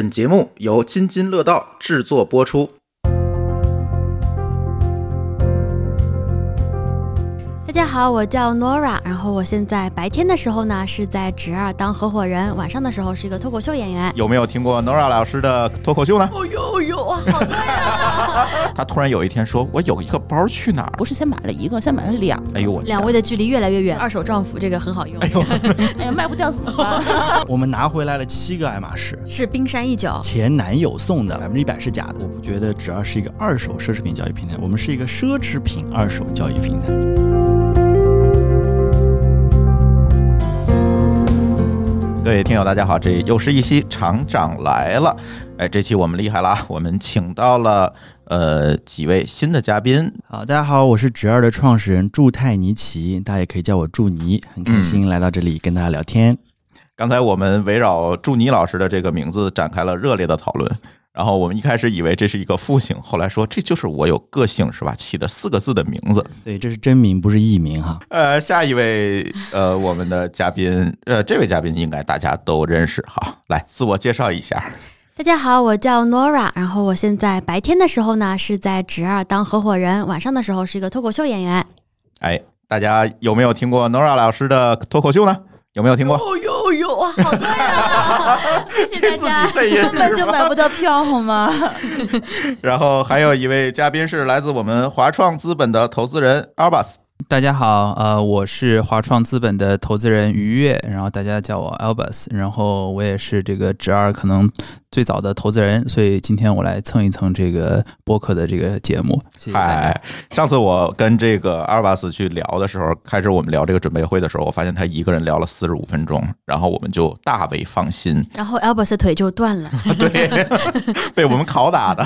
本节目由津津乐道制作播出。大家好，我叫 Nora，然后我现在白天的时候呢是在侄儿当合伙人，晚上的时候是一个脱口秀演员。有没有听过 Nora 老师的脱口秀呢？哦呦呦哇，好！他突然有一天说：“我有一个包去哪儿不是先买了一个，先买了两？”哎呦我两位的距离越来越远，二手丈夫这个很好用。哎呦，哎呀，卖不掉怎么办？我们拿回来了七个爱马仕，是冰山一角。前男友送的，百分之一百是假的。我不觉得侄儿是一个二手奢侈品交易平台，我们是一个奢侈品二手交易平台。各位听友，大家好，这又是一期厂长来了。哎，这期我们厉害了啊，我们请到了呃几位新的嘉宾。好，大家好，我是侄儿的创始人祝泰尼奇，大家也可以叫我祝尼，很开心来到这里跟大家聊天。刚才我们围绕祝尼老师的这个名字展开了热烈的讨论。然后我们一开始以为这是一个复姓，后来说这就是我有个性是吧？起的四个字的名字。对，这是真名，不是艺名哈。呃，下一位呃，我们的嘉宾，呃，这位嘉宾应该大家都认识哈。来，自我介绍一下。大家好，我叫 Nora，然后我现在白天的时候呢是在职二当合伙人，晚上的时候是一个脱口秀演员。哎，大家有没有听过 Nora 老师的脱口秀呢？有没有听过？哦呦呦哇，好多呀！谢谢大家。根本就买不到票好吗？然后还有一位嘉宾是来自我们华创资本的投资人 Albus。大家好，呃，我是华创资本的投资人于越，然后大家叫我 Albus，然后我也是这个侄儿可能最早的投资人，所以今天我来蹭一蹭这个播客的这个节目。谢谢大家。哎，上次我跟这个 Albus 去聊的时候，开始我们聊这个准备会的时候，我发现他一个人聊了四十五分钟，然后我们就大为放心。然后 Albus 的腿就断了。对，被我们拷打的。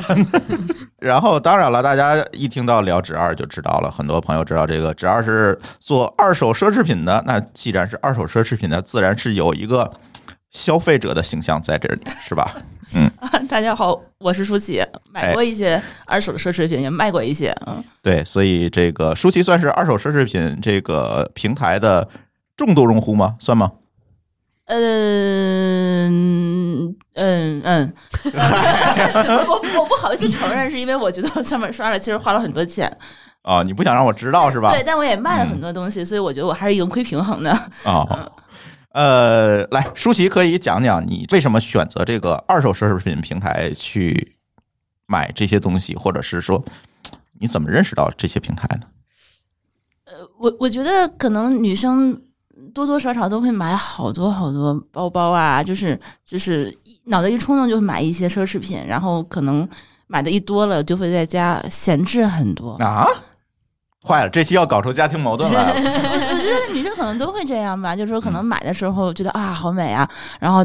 然后当然了，大家一听到聊直二就知道了，很多朋友知道这个直二是做二手奢侈品的。那既然是二手奢侈品的，自然是有一个消费者的形象在这里，是吧？嗯，大家好，我是舒淇，买过一些二手的奢侈品，也卖过一些。嗯，对，所以这个舒淇算是二手奢侈品这个平台的重度用户吗？算吗？嗯嗯嗯，我我不好意思承认，是因为我觉得上面刷了，其实花了很多钱。啊，你不想让我知道是吧？对，但我也卖了很多东西，所以我觉得我还是盈亏平衡的。啊，呃，来，舒淇可以讲讲你为什么选择这个二手奢侈品平台去买这些东西，或者是说你怎么认识到这些平台呢？呃，我我觉得可能女生多多少少都会买好多好多包包啊，就是就是脑袋一冲动就会买一些奢侈品，然后可能买的一多了，就会在家闲置很多。啊，坏了，这期要搞出家庭矛盾来了。我觉得女生可能都会这样吧，就是说可能买的时候觉得啊好美啊，然后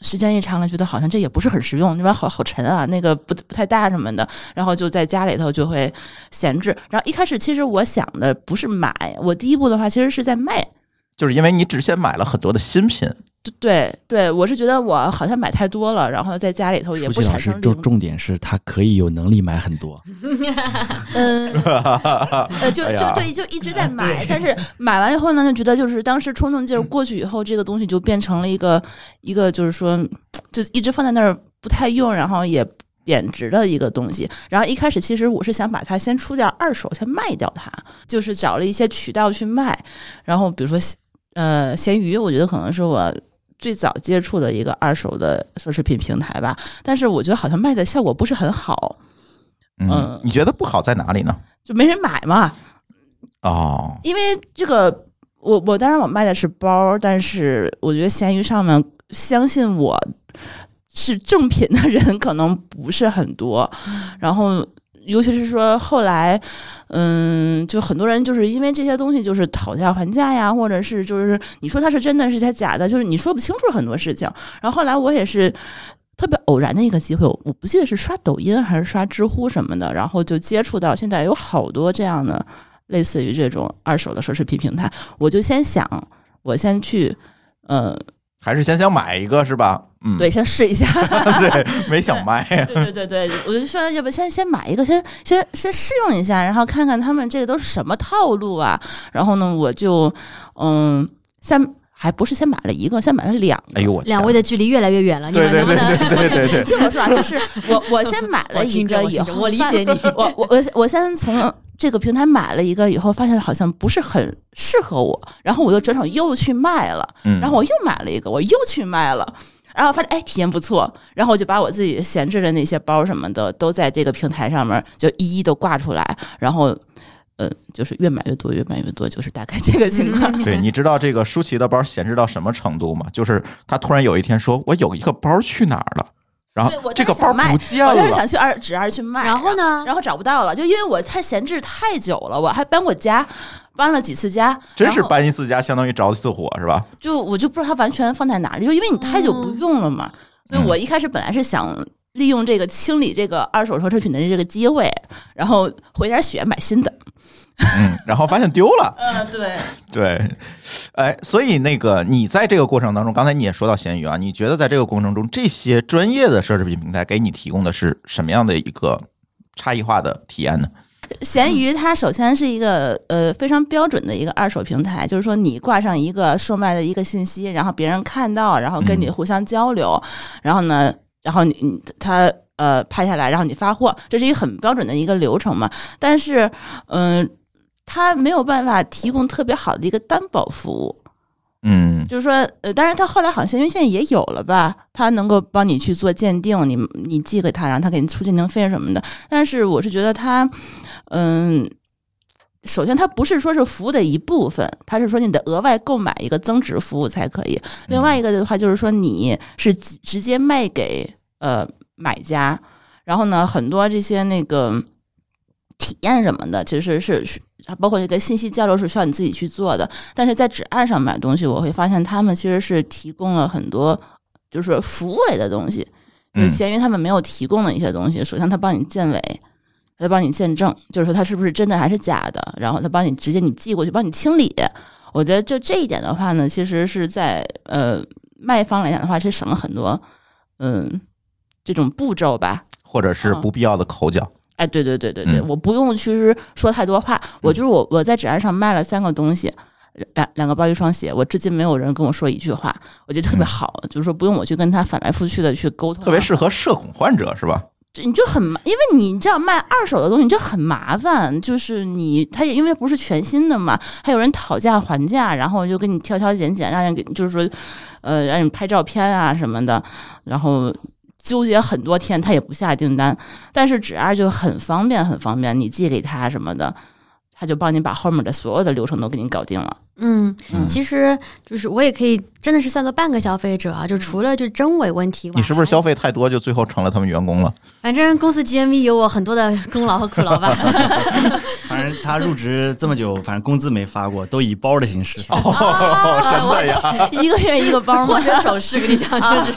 时间一长了，觉得好像这也不是很实用，那边好好沉啊，那个不不太大什么的，然后就在家里头就会闲置。然后一开始其实我想的不是买，我第一步的话其实是在卖。就是因为你之前买了很多的新品，对对，我是觉得我好像买太多了，然后在家里头也不产生重重点是他可以有能力买很多，嗯，呃，就就对，就一直在买，但是买完了以后呢，就觉得就是当时冲动劲儿过去以后，这个东西就变成了一个一个就是说，就一直放在那儿不太用，然后也贬值的一个东西。然后一开始其实我是想把它先出掉二手，先卖掉它，就是找了一些渠道去卖。然后比如说呃闲鱼，我觉得可能是我。最早接触的一个二手的奢侈品平台吧，但是我觉得好像卖的效果不是很好，嗯嗯，你觉得不好在哪里呢？就没人买嘛。哦，因为这个，我我当然我卖的是包，但是我觉得闲鱼上面相信我是正品的人可能不是很多，然后尤其是说后来，嗯，就很多人就是因为这些东西就是讨价还价呀，或者是就是你说它是真的是它假的，就是你说不清楚很多事情。然后后来我也是。特别偶然的一个机会，我我不记得是刷抖音还是刷知乎什么的，然后就接触到现在有好多这样的类似于这种二手的奢侈品平台，我就先想，我先去，呃，还是先想买一个是吧？嗯，对，先试一下。对，没想卖。对对对对，我就说要不先先买一个，先先先试用一下，然后看看他们这个都是什么套路啊。然后呢，我就嗯，先还不是先买了一个，先买了两个。哎呦我两位的距离越来越远了，你对对们能不能？对对对对对，听我说啊，就是 我我先买了一个以后，我我理解你 我我我我先从这个平台买了一个以后，发现好像不是很适合我，然后我又转手又去卖了，嗯，然后我又买了一个，我又去卖了。然后发现哎，体验不错，然后我就把我自己闲置的那些包什么的都在这个平台上面就一一都挂出来，然后呃，就是越买越多，越买越多，就是大概这个情况。对，你知道这个舒淇的包闲置到什么程度吗？就是她突然有一天说：“我有一个包去哪儿了？”然后这个包不见了想。去二指二去卖，然后呢？然后找不到了，就因为我太闲置太久了，我还搬过家，搬了几次家，真是搬一次家相当于着一次火，是吧？就我就不知道它完全放在哪里，就因为你太久不用了嘛，所以我一开始本来是想利用这个清理这个二手奢侈品的这个机会，然后回点血买新的。嗯，然后发现丢了。嗯，对，对，哎，所以那个你在这个过程当中，刚才你也说到闲鱼啊，你觉得在这个过程中，这些专业的奢侈品平台给你提供的是什么样的一个差异化的体验呢？闲鱼它首先是一个呃非常标准的一个二手平台，就是说你挂上一个售卖的一个信息，然后别人看到，然后跟你互相交流，然后呢，然后你你他呃拍下来，然后你发货，这是一个很标准的一个流程嘛。但是嗯、它没有办法提供特别好的一个担保服务。嗯就是说，呃，当然，他后来好像因为现在也有了吧？他能够帮你去做鉴定，你你寄给他，然后他给你出鉴定费什么的。但是我是觉得他，嗯，首先他不是说是服务的一部分，他是说你得额外购买一个增值服务才可以。另外一个的话就是说你是直直接卖给呃买家，然后呢，很多这些那个体验什么的，其实是是包括这个信息交流是需要你自己去做的。但是在纸案上买东西，我会发现他们其实是提供了很多就是服务类的东西，就是嗯闲鱼他们没有提供的一些东西。首先，他帮你建伪，他帮你见证，就是说他是不是真的还是假的，然后他帮你直接你寄过去，帮你清理。我觉得就这一点的话呢，其实是在呃卖方来讲的话，是省了很多嗯这种步骤吧。或者是不必要的口角。哎，对对对对对，嗯我不用其实说太多话，我就是我我在纸岸上卖了三个东西，两两个包一双鞋，我至今没有人跟我说一句话，我觉得特别好，就是说不用我去跟他反来覆去的去沟通啊，特别适合社恐患者，是吧？这你就很麻，因为你这样卖二手的东西，你就很麻烦。就是你，他也因为不是全新的嘛，还有人讨价还价，然后就跟你挑挑拣拣，让人给就是说，呃，让你拍照片啊什么的，然后纠结很多天，他也不下订单。但是纸二就很方便，很方便，你寄给他什么的，他就帮你把后面的所有的流程都给你搞定了。嗯，嗯其实就是我也可以真的是算作半个消费者啊，就除了就真伪问题，你是不是消？费太多，就最后成了他们员工了？反正公司 GMV 有我很多的功劳和苦劳吧。反正他入职这么久，反正工资没发过，都以包的形式发。哦，真的呀？一个月一个包或吗？者首饰，跟你讲就是，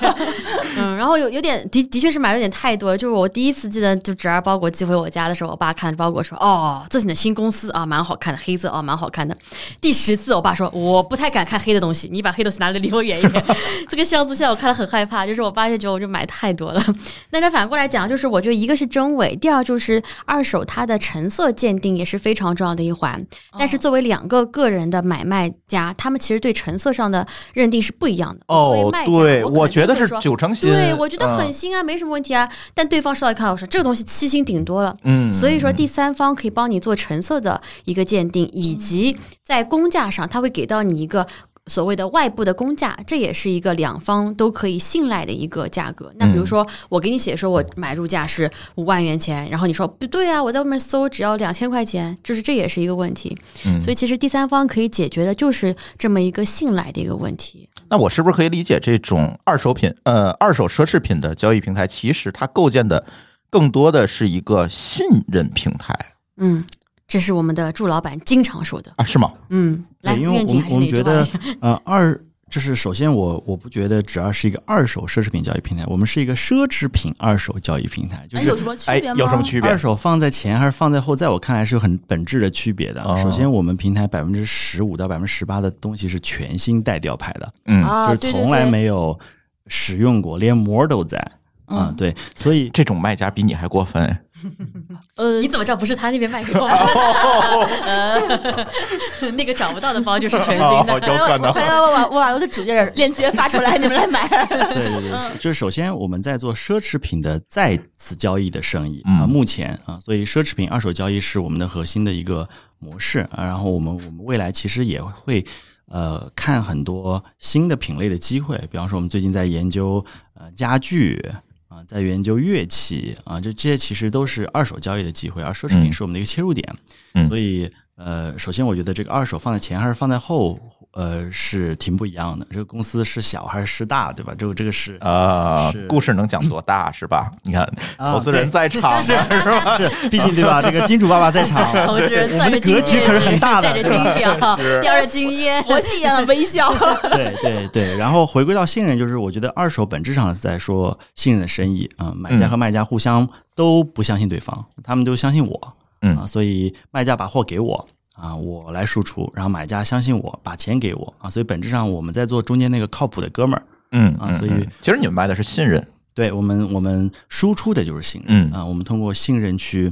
嗯，然后有有点的的确是买有点太多了。就是我第一次记得就侄儿包裹寄回我家的时候，我爸看着包裹说：“哦，这是你的新公司啊，蛮好看的，黑色哦，蛮好看的。”第十次，我爸说：“我不太敢看黑的东西，你把黑东西拿的离我远一点。”这个箱子现在我看了很害怕，就是我爸就觉得我就买太多了。那再反过来讲，就是我觉得一个是真伪，第二就是二手它的成色鉴定也是非常重要的一环。但是作为两个个人的买卖家，他们其实对成色上的认定是不一样的。哦对，我我觉得是九成新。对，我觉得很嗯新啊，没什么问题啊。但对方收到一看，我说这个东西七星顶多了。嗯，所以说，嗯第三方可以帮你做成色的一个鉴定，以及在工价上，他会给到你一个所谓的外部的公价，这也是一个两方都可以信赖的一个价格。那比如说，我给你写说我买入价是五万元钱，然后你说不对啊，我在外面搜只要两千块钱，就是这也是一个问题。嗯所以其实第三方可以解决的就是这么一个信赖的一个问题。那我是不是可以理解，这种二手品呃二手奢侈品的交易平台，其实它构建的更多的是一个信任平台嗯，这是我们的祝老板经常说的。啊？是吗？嗯，来，对，因为我们我们觉得？呃，二就是首先我我不觉得只要是一个二手奢侈品交易平台，我们是一个奢侈品二手交易平台，就是哎有什么区哎别，吗？有什么区别二？手放在前还是放在后，在我看来是有很本质的区别的。哦首先，我们平台百分之十五到百分之十八的东西是全新带吊牌的，嗯，啊，就是从来没有使用过，连膜都在啊、嗯对，所以这种卖家比你还过分。呃，你怎么知道不是他那边麦克风？呃 那个找不到的包就是全新 哦的。有可能我把我把我的主页链接发出来，你们来买。对对对，就是首先我们在做奢侈品的再次交易的生意嗯啊，目前啊，所以奢侈品二手交易是我们的核心的一个模式啊。然后我们我们未来其实也会呃看很多新的品类的机会，比方说我们最近在研究呃家具。啊，在研究乐器啊，这这些其实都是二手交易的机会，而奢侈品嗯是我们的一个切入点。嗯所以呃，首先我觉得这个二手放在前还是放在后，呃，是挺不一样的。这个公司是小还是是大，对吧？这个这个是呃是，故事能讲多大是吧？你看，啊投资人在场是吧？是，毕竟对吧？这个金主爸爸在场，投资人我们的攥着金格局可是很大的，戴着金表，是叼着金烟，佛系一样的微笑。对对对。然后回归到信任，就是我觉得二手本质上是在说信任的生意啊、买家和卖家互相都不相信对方，他们都相信我，嗯啊，所以卖家把货给我。啊，我来输出，然后买家相信我，把钱给我啊，所以本质上我们在做中间那个靠谱的哥们儿。嗯啊所以嗯嗯其实你们卖的是信任，对我们，我们输出的就是信任，嗯啊，我们通过信任去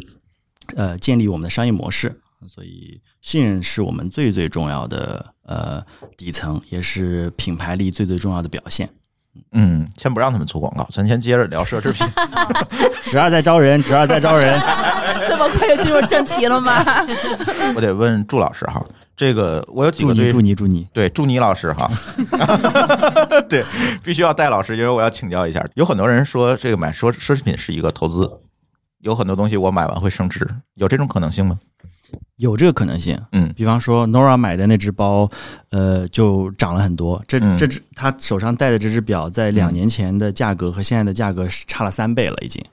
呃建立我们的商业模式，所以信任是我们最最重要的呃底层，也是品牌力最最重要的表现。嗯，先不让他们做广告，咱先接着聊奢侈品。侄儿在招人，侄儿在招人，这么快就进入正题了吗？我得问祝老师哈，这个我有几祝你个对祝你祝你，对祝你老师哈，对，必须要带老师，因为我要请教一下。有很多人说这个买奢奢侈品是一个投资，有很多东西我买完会升值，有这种可能性吗？有这个可能性。嗯比方说 Nora 买的那只包，呃，就涨了很多。这嗯这只他手上戴的这只表，在两年前的价格和现在的价格是差了三倍了，已经。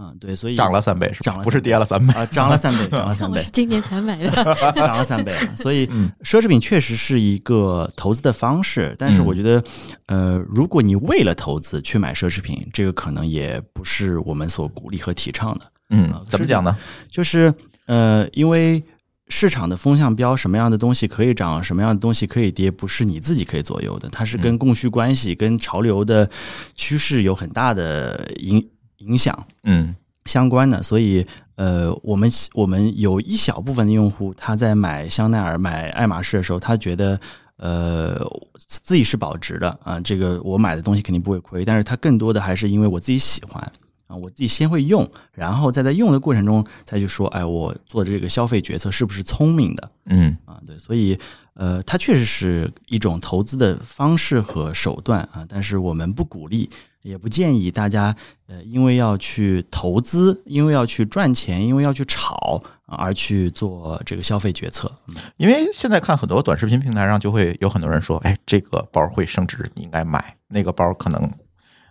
嗯，对，所以涨了三倍是吧？涨了不是跌了三倍。啊，涨了三倍，涨了三倍我是。今年才买的。涨了三倍了。所以嗯，奢侈品确实是一个投资的方式，但是嗯我觉得，呃，如果你为了投资去买奢侈品，这个可能也不是我们所鼓励和提倡的。嗯啊，怎么讲呢？就是呃，因为市场的风向标，什么样的东西可以涨，什么样的东西可以跌，不是你自己可以左右的，它是跟供需关系、跟潮流的趋势有很大的影影响。嗯相关的，所以呃，我们我们有一小部分的用户，他在买香奈儿、买爱马仕的时候，他觉得呃自己是保值的啊、这个我买的东西肯定不会亏，但是他更多的还是因为我自己喜欢啊，我自己先会用，然后再在用的过程中再去说，哎，我做的这个消费决策是不是聪明的？嗯啊，对，所以呃，它确实是一种投资的方式和手段啊，但是我们不鼓励，也不建议大家呃，因为要去投资，因为要去赚钱，因为要去炒、啊而去做这个消费决策。嗯因为现在看很多短视频平台上就会有很多人说，哎，这个包会升值，你应该买；那个包可能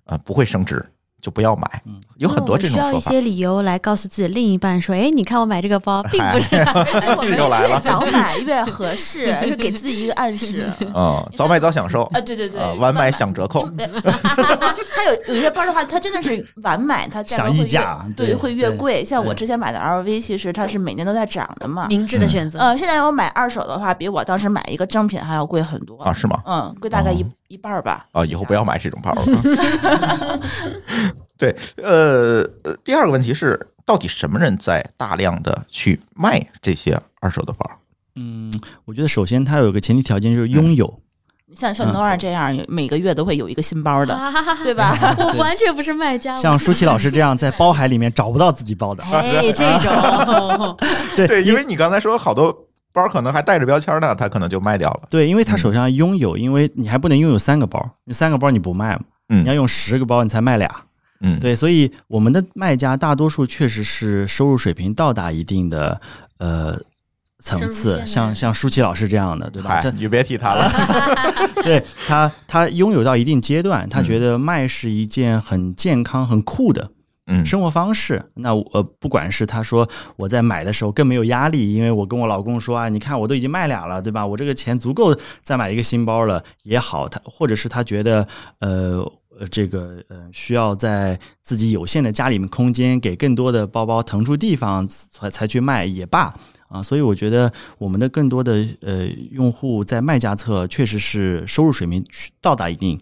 呃不会升值，就不要买。有很多这种需要。一些理由来告诉自己另一半说：“哎，你看我买这个包，并不是 又来了越早买越合适，就 给自己一个暗示。嗯，早买早享受啊，对对对，呃，晚买享折扣。它 有有一些包的话，它真的是晚买，它价格享溢会越价对对，会越贵。像我之前买的 LV，其实它是每年都在涨的嘛。明智的选择。呃，现在我买二手的话，比我当时买一个正品还要贵很多啊，是吗？嗯，贵大概一哦一半儿吧。啊，以后不要买这种包了。对，呃，呃第二个问题是，到底什么人在大量的去卖这些二手的包？嗯，我觉得首先它有一个前提条件就是拥有，像像嗯 Nora 这样，每个月都会有一个新包的，哈哈哈哈对吧？我完全不是卖家，像舒淇老师这样在包海里面找不到自己包的。哎，这种对 对，因为你刚才说好多包可能还带着标签呢，他可能就卖掉了。对，因为他手上拥有，因为你还不能拥有三个包，你三个包你不卖嘛，嗯你要用十个包你才卖俩。嗯，对，所以我们的卖家大多数确实是收入水平到达一定的呃层次，像像舒淇老师这样的，对吧？这，你就别提他了。对他他拥有到一定阶段，他嗯觉得卖是一件很健康、很酷的嗯生活方式。那我，不管是他说我在买的时候更没有压力，因为我跟我老公说啊，你看我都已经卖俩了，对吧？我这个钱足够再买一个新包了也好，他或者是他觉得呃。呃，这个呃，需要在自己有限的家里面空间，给更多的包包腾出地方，才才去卖也罢啊。所以我觉得我们的更多的呃用户在卖家侧确实是收入水平到达一定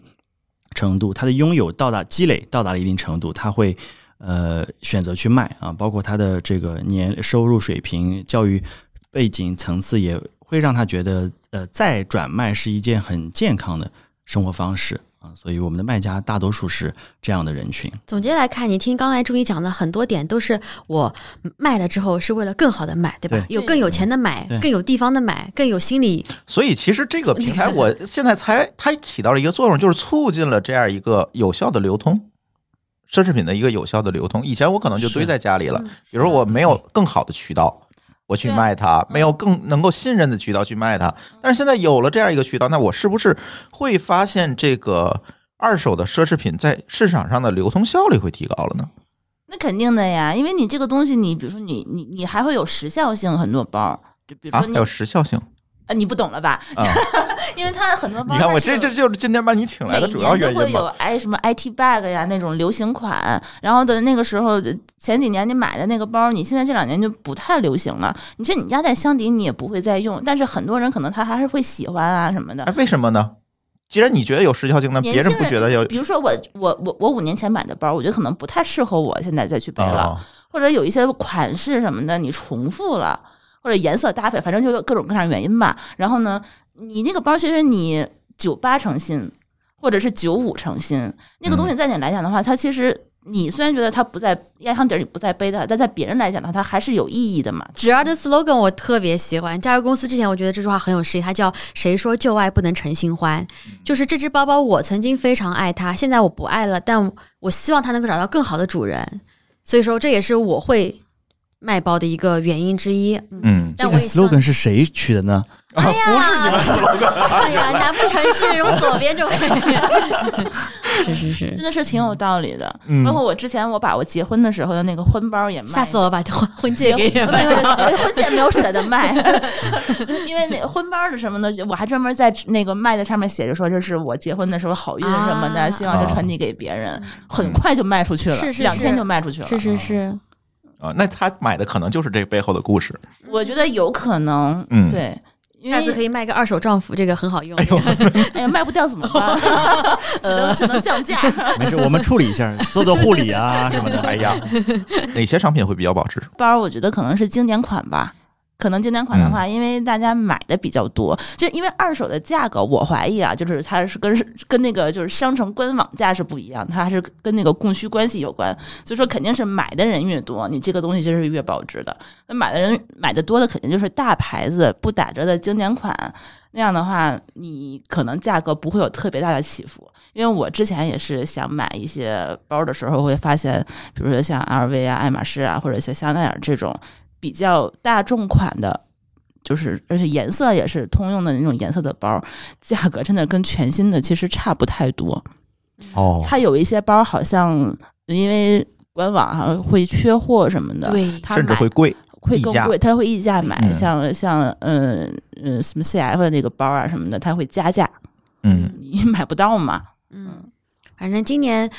程度，他的拥有到达积累到达了一定程度，他会呃选择去卖啊，包括他的这个年收入水平、教育背景层次，也会让他觉得呃再转卖是一件很健康的生活方式啊。所以我们的卖家大多数是这样的人群。总结来看，你听刚才助理讲的很多点，都是我卖了之后是为了更好的买，对吧？对有更有钱的买，更有地方的买，更有心理。所以其实这个平台，我现在才它起到了一个作用，就是促进了这样一个有效的流通，奢侈品的一个有效的流通。以前我可能就堆在家里了，比如说我没有更好的渠道。我去卖它，没有更能够信任的渠道去卖它，但是现在有了这样一个渠道，那我是不是会发现这个二手的奢侈品在市场上的流通效率会提高了呢？那肯定的呀，因为你这个东西，你比如说你你你还会有时效性，很多包，就比如啊，说你、还有时效性啊，你不懂了吧？啊！因为它很多包，你看我这这就是今天把你请来的主要原每年都会有。哎什么 IT bag 呀那种流行款，然后的那个时候前几年你买的那个包，你现在这两年就不太流行了。你说你压在箱底，你也不会再用，但是很多人可能他还是会喜欢啊什么的哎，。为什么呢？既然你觉得有时效性，那别人不觉得有比如说我我我我五年前买的包，我觉得可能不太适合我现在再去背了，啊？或者有一些款式什么的你重复了，或者颜色搭配，反正就有各种各样的原因吧。然后呢，你那个包其实你九八成新，或者是九五成新，那个东西在你来讲的话，它其实你虽然觉得它不在压箱底儿，你不在背它，但在别人来讲的话，它还是有意义的嘛。只要的 slogan 我特别喜欢，加入公司之前，我觉得这句话很有诗意，它叫“谁说旧爱不能成新欢”。就是这只包包，我曾经非常爱它，现在我不爱了，但我希望它能够找到更好的主人。所以说，这也是我会卖包的一个原因之一。嗯，这个我也希望 slogan 是谁取的呢？啊，不是你们 slogan，哎呀，难不成是我左边这位？是是是真，的是挺有道理的。嗯包括我之前我把我结婚的时候的那个婚包也卖，吓死我了！把婚婚戒给 婚戒没有舍得卖，因为那个婚包是什么呢？我还专门在那个卖的上面写着说，这是我结婚的时候好运什么的，啊希望就传递给别人，很快就卖出去了，是是是两天就卖出去了。是是是，啊，那他买的可能就是这背后的故事。我觉得有可能，嗯对。下次可以卖个二手丈夫，这个很好用。哎呀，卖不掉怎么办？只能只能降价。没事，我们处理一下，做做护理啊什么的。哎呀，哪些商品会比较保值？包我觉得可能是经典款吧。可能经典款的话，因为大家买的比较多，就因为二手的价格，我怀疑啊，就是它是跟跟那个就是商城官网价是不一样，它还是跟那个供需关系有关。所以说，肯定是买的人越多，你这个东西就是越保值的。那买的人买的多的，肯定就是大牌子不打折的经典款。那样的话，你可能价格不会有特别大的起伏。因为我之前也是想买一些包的时候，会发现，比如说像 LV 啊、爱马仕啊，或者像香奈儿这种比较大众款的，就是而且颜色也是通用的那种颜色的包，价格真的跟全新的其实差不太多。哦，它有一些包好像因为官网上会缺货什么的，对，它甚至会贵。会更贵，它会溢价买，嗯像像嗯嗯什么 CF 的那个包啊什么的，它会加价，嗯，你买不到嘛。嗯，反正今年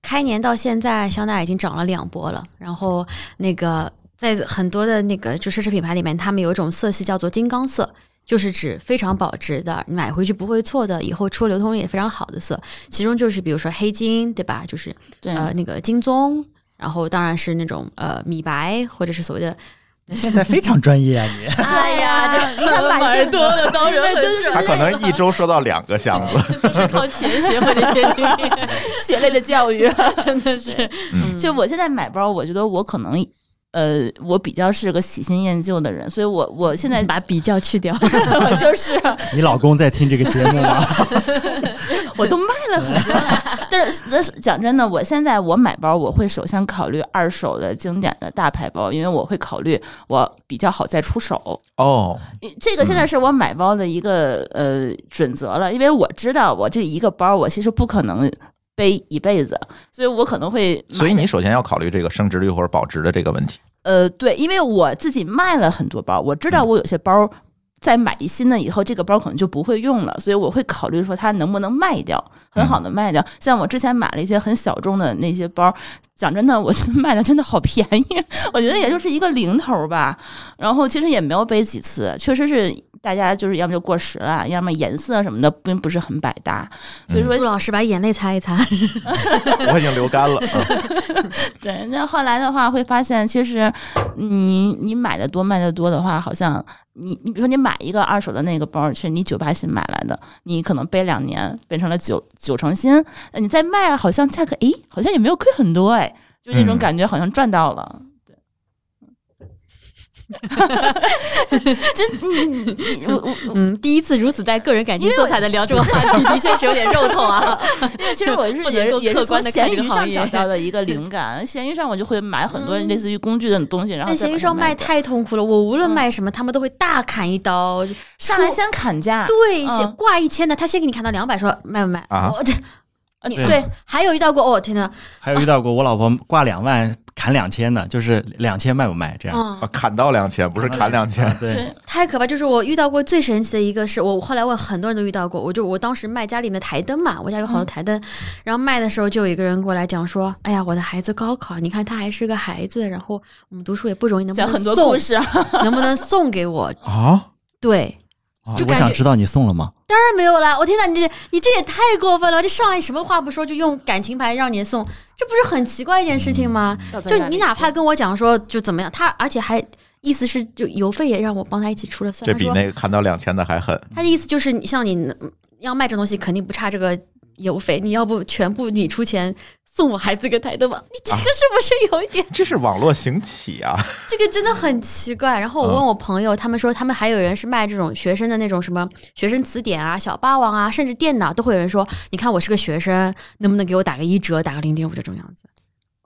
开年到现在，香奈儿已经涨了两波了。然后那个在很多的那个就奢侈品牌里面，他们有一种色系叫做金刚色。就是指非常保值的，你买回去不会错的，以后出流通也非常好的色。其中就是比如说黑金，对吧？就是对，呃那个金棕，然后当然是那种呃米白，或者是所谓的 现在非常专业啊你。哎呀，这你看买买多了当然很准他可能一周收到两个箱子。都是靠钱学会的些经验，血泪的教育。真的是。嗯就我现在买包，我觉得我可能。呃，我比较是个喜新厌旧的人，所以我我现在 把比较去掉，我就是 你老公在听这个节目吗？我都卖了很多了，但是但是讲真的，我现在我买包，我会首先考虑二手的经典的大牌包，因为我会考虑我比较好再出手。哦，这个现在是我买包的一个呃准则了，因为我知道我这一个包我其实不可能背一辈子，所以我可能会所以你首先要考虑这个升值率或者保值的这个问题。呃对，因为我自己卖了很多包，我知道我有些包。再买一新的以后，这个包可能就不会用了，所以我会考虑说它能不能卖掉，很好的卖掉。像我之前买了一些很小众的那些包，讲真的，我 卖的真的好便宜，我觉得也就是一个零头吧。然后其实也没有背几次，确实是大家就是要么就过时了，要么颜色什么的并不是很百搭。所以说陆老师把眼泪擦一擦。我已经流干了。嗯 对，那后来的话会发现，其实你你买的多卖的多的话，好像你你比如说你买一个二手的那个包，是你九八新买来的，你可能背两年变成了九九成新，你再卖，好像价格诶，好像也没有亏很多哎，就那种嗯感觉好像赚到了。对，真嗯 嗯嗯，第一次如此带个人感情色彩的聊这个话题，的确是有点肉痛啊。因为其实我是也也是从观地看这个闲鱼上行业找到的一个灵感，闲鱼上我就会买很多类似于工具的东西，然后闲鱼上卖掉太痛苦了，我无论嗯卖什么，他们都会大砍一刀。说上来先砍价，对，嗯先挂一千的，他先给你砍到两百，说卖不卖？啊我这对呃对，还有遇到过，哦天呐，还有遇到过我老婆挂两万砍两千的，就是两千卖不卖这样？嗯。啊，，砍到两千，不是砍两千。啊。对，对太可怕！就是我遇到过最神奇的一个是，我后来问很多人都遇到过，我就我当时卖家里面的台灯嘛，我家有好多嗯台灯，然后卖的时候就有一个人过来讲说，哎呀，我的孩子高考，你看他还是个孩子，然后我们读书也不容易，能不能送？很多故，事，能不能送给我？啊，对，啊就我想知道你送了吗？当然没有啦！我天哪，你这你这也太过分了！这上来什么话不说就用感情牌让你送，这不是很奇怪一件事情吗？就你哪怕跟我讲说就怎么样，他而且还意思是就邮费也让我帮他一起出了算。这比那个砍到两千的还狠。他的意思就是你像你嗯要卖这东西肯定不差这个邮费，你要不全部你出钱送我孩子个台灯吧？你这个是不是有一点？这是网络行乞啊！这个真的很奇怪。然后我问我朋友，他们说他们还有人是卖这种学生的那种什么学生词典啊、小霸王啊，甚至电脑都会有人说，你看我是个学生，能不能给我打个一折，打个零点五这种样子？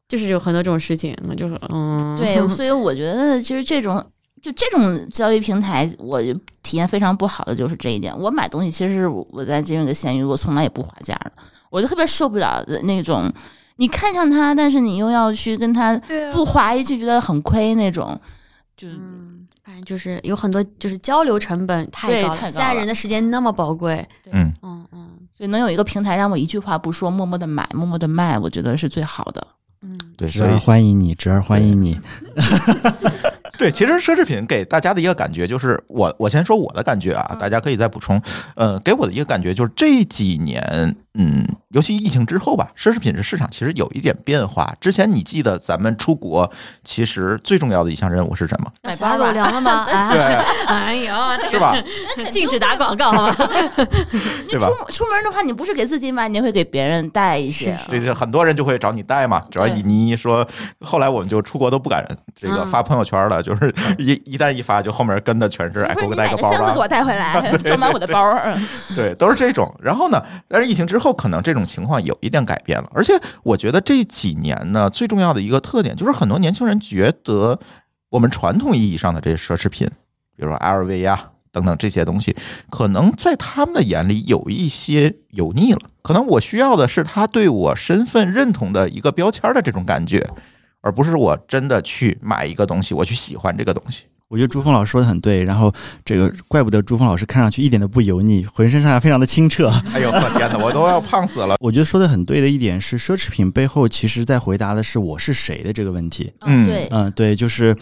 就是有很多这种事情，我就嗯，对，所以我觉得其实这种就这种交易平台，我就体验非常不好的就是这一点。我买东西其实是我在这个闲鱼，我从来也不划价的，我就特别受不了的那种，你看上他，但是你又要去跟他不划一句，觉得很亏那种，就。嗯，反正就是有很多就是交流成本太高了，现在人的时间那么宝贵，嗯，嗯嗯所以能有一个平台让我一句话不说，默默的买，默默的卖，我觉得是最好的。嗯，对，侄儿所以欢迎你，侄儿欢迎你。对，其实奢侈品给大家的一个感觉就是，我我先说我的感觉啊，嗯大家可以再补充。呃，给我的一个感觉就是这几年，嗯，尤其疫情之后吧，奢侈品的市场其实有一点变化。之前你记得咱们出国，其实最重要的一项任务是什么？买包吧粮了吗？哎对，哎呦，是吧？禁止打广告好吧？对吧？出出门的话，你不是给自己买，你会给别人带一些。这个很多人就会找你带嘛，主要对你一说，后来我们就出国都不敢这个嗯发朋友圈了，就是一一旦一发，就后面跟的全是哎，给我带个包吧箱子给，我带回来，装满我的包对，都是这种。然后呢，但是疫情之后，可能这种情况有一点改变了。而且我觉得这几年呢，最重要的一个特点就是很多年轻人觉得我们传统意义上的这些奢侈品，比如说 LV 呀、等等这些东西，可能在他们的眼里有一些油腻了。可能我需要的是他对我身份认同的一个标签的这种感觉，而不是我真的去买一个东西，我去喜欢这个东西。我觉得朱峰老师说的很对，然后这个怪不得朱峰老师看上去一点都不油腻，浑身上下非常的清澈。哎呦，我天哪，我都要胖死了。我觉得说的很对的一点是，奢侈品背后其实在回答的是我是谁的这个问题。嗯对，嗯，对，就是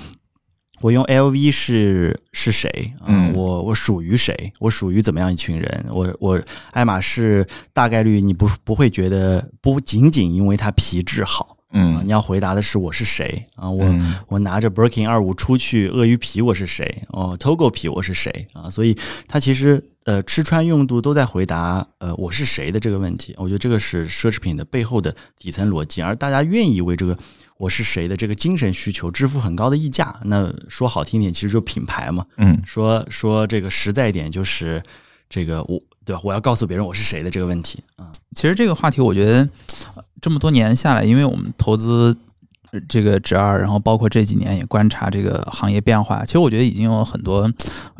我用 LV 是是谁？嗯我我属于谁？我属于怎么样一群人？我我爱马仕大概率你不不会觉得不仅仅因为它皮质好，啊嗯你要回答的是我是谁啊？我、嗯我拿着 Birkin 二五出去，鳄鱼皮我是谁？哦，Togo 皮我是谁啊？所以它其实呃吃穿用度都在回答呃我是谁的这个问题。我觉得这个是奢侈品的背后的底层逻辑，而大家愿意为这个我是谁的这个精神需求支付很高的溢价。那说好听点，其实就品牌嘛；嗯说说这个实在一点，就是这个我对吧？我要告诉别人我是谁的这个问题啊。其实这个话题，我觉得呃这么多年下来，因为我们投资这个侄儿，然后包括这几年也观察这个行业变化，其实我觉得已经有很多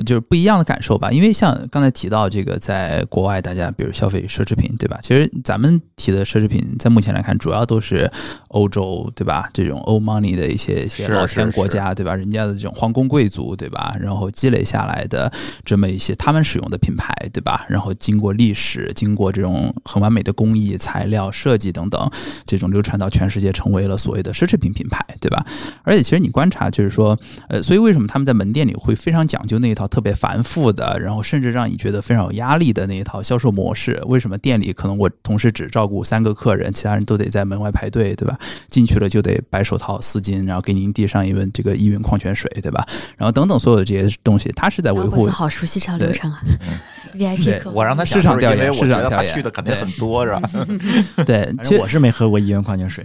就是不一样的感受吧。因为像刚才提到这个，在国外大家比如消费奢侈品，对吧？其实咱们提的奢侈品，在目前来看，主要都是欧洲，对吧？这种欧 money 的一些一些老钱国家，对吧？人家的这种皇宫贵族，对吧？然后积累下来的这么一些他们使用的品牌，对吧？然后经过历史，经过这种很完美的工艺、材料、设计等等，这种流传到全世界，成为了所谓的奢侈品。品品牌，对吧？而且其实你观察，就是说，呃，所以为什么他们在门店里会非常讲究那一套特别繁复的，然后甚至让你觉得非常有压力的那一套销售模式？为什么店里可能我同时只照顾三个客人，其他人都得在门外排队，对吧？进去了就得白手套、丝巾，然后给您递上一温这个依云矿泉水，对吧？然后等等所有的这些东西，他是在维护好熟悉这套流程啊 ，VIP 对客户我让他市场调研因为我市场觉得他调研去的肯定对很多，是吧？对，其实我是没喝过一元矿泉水。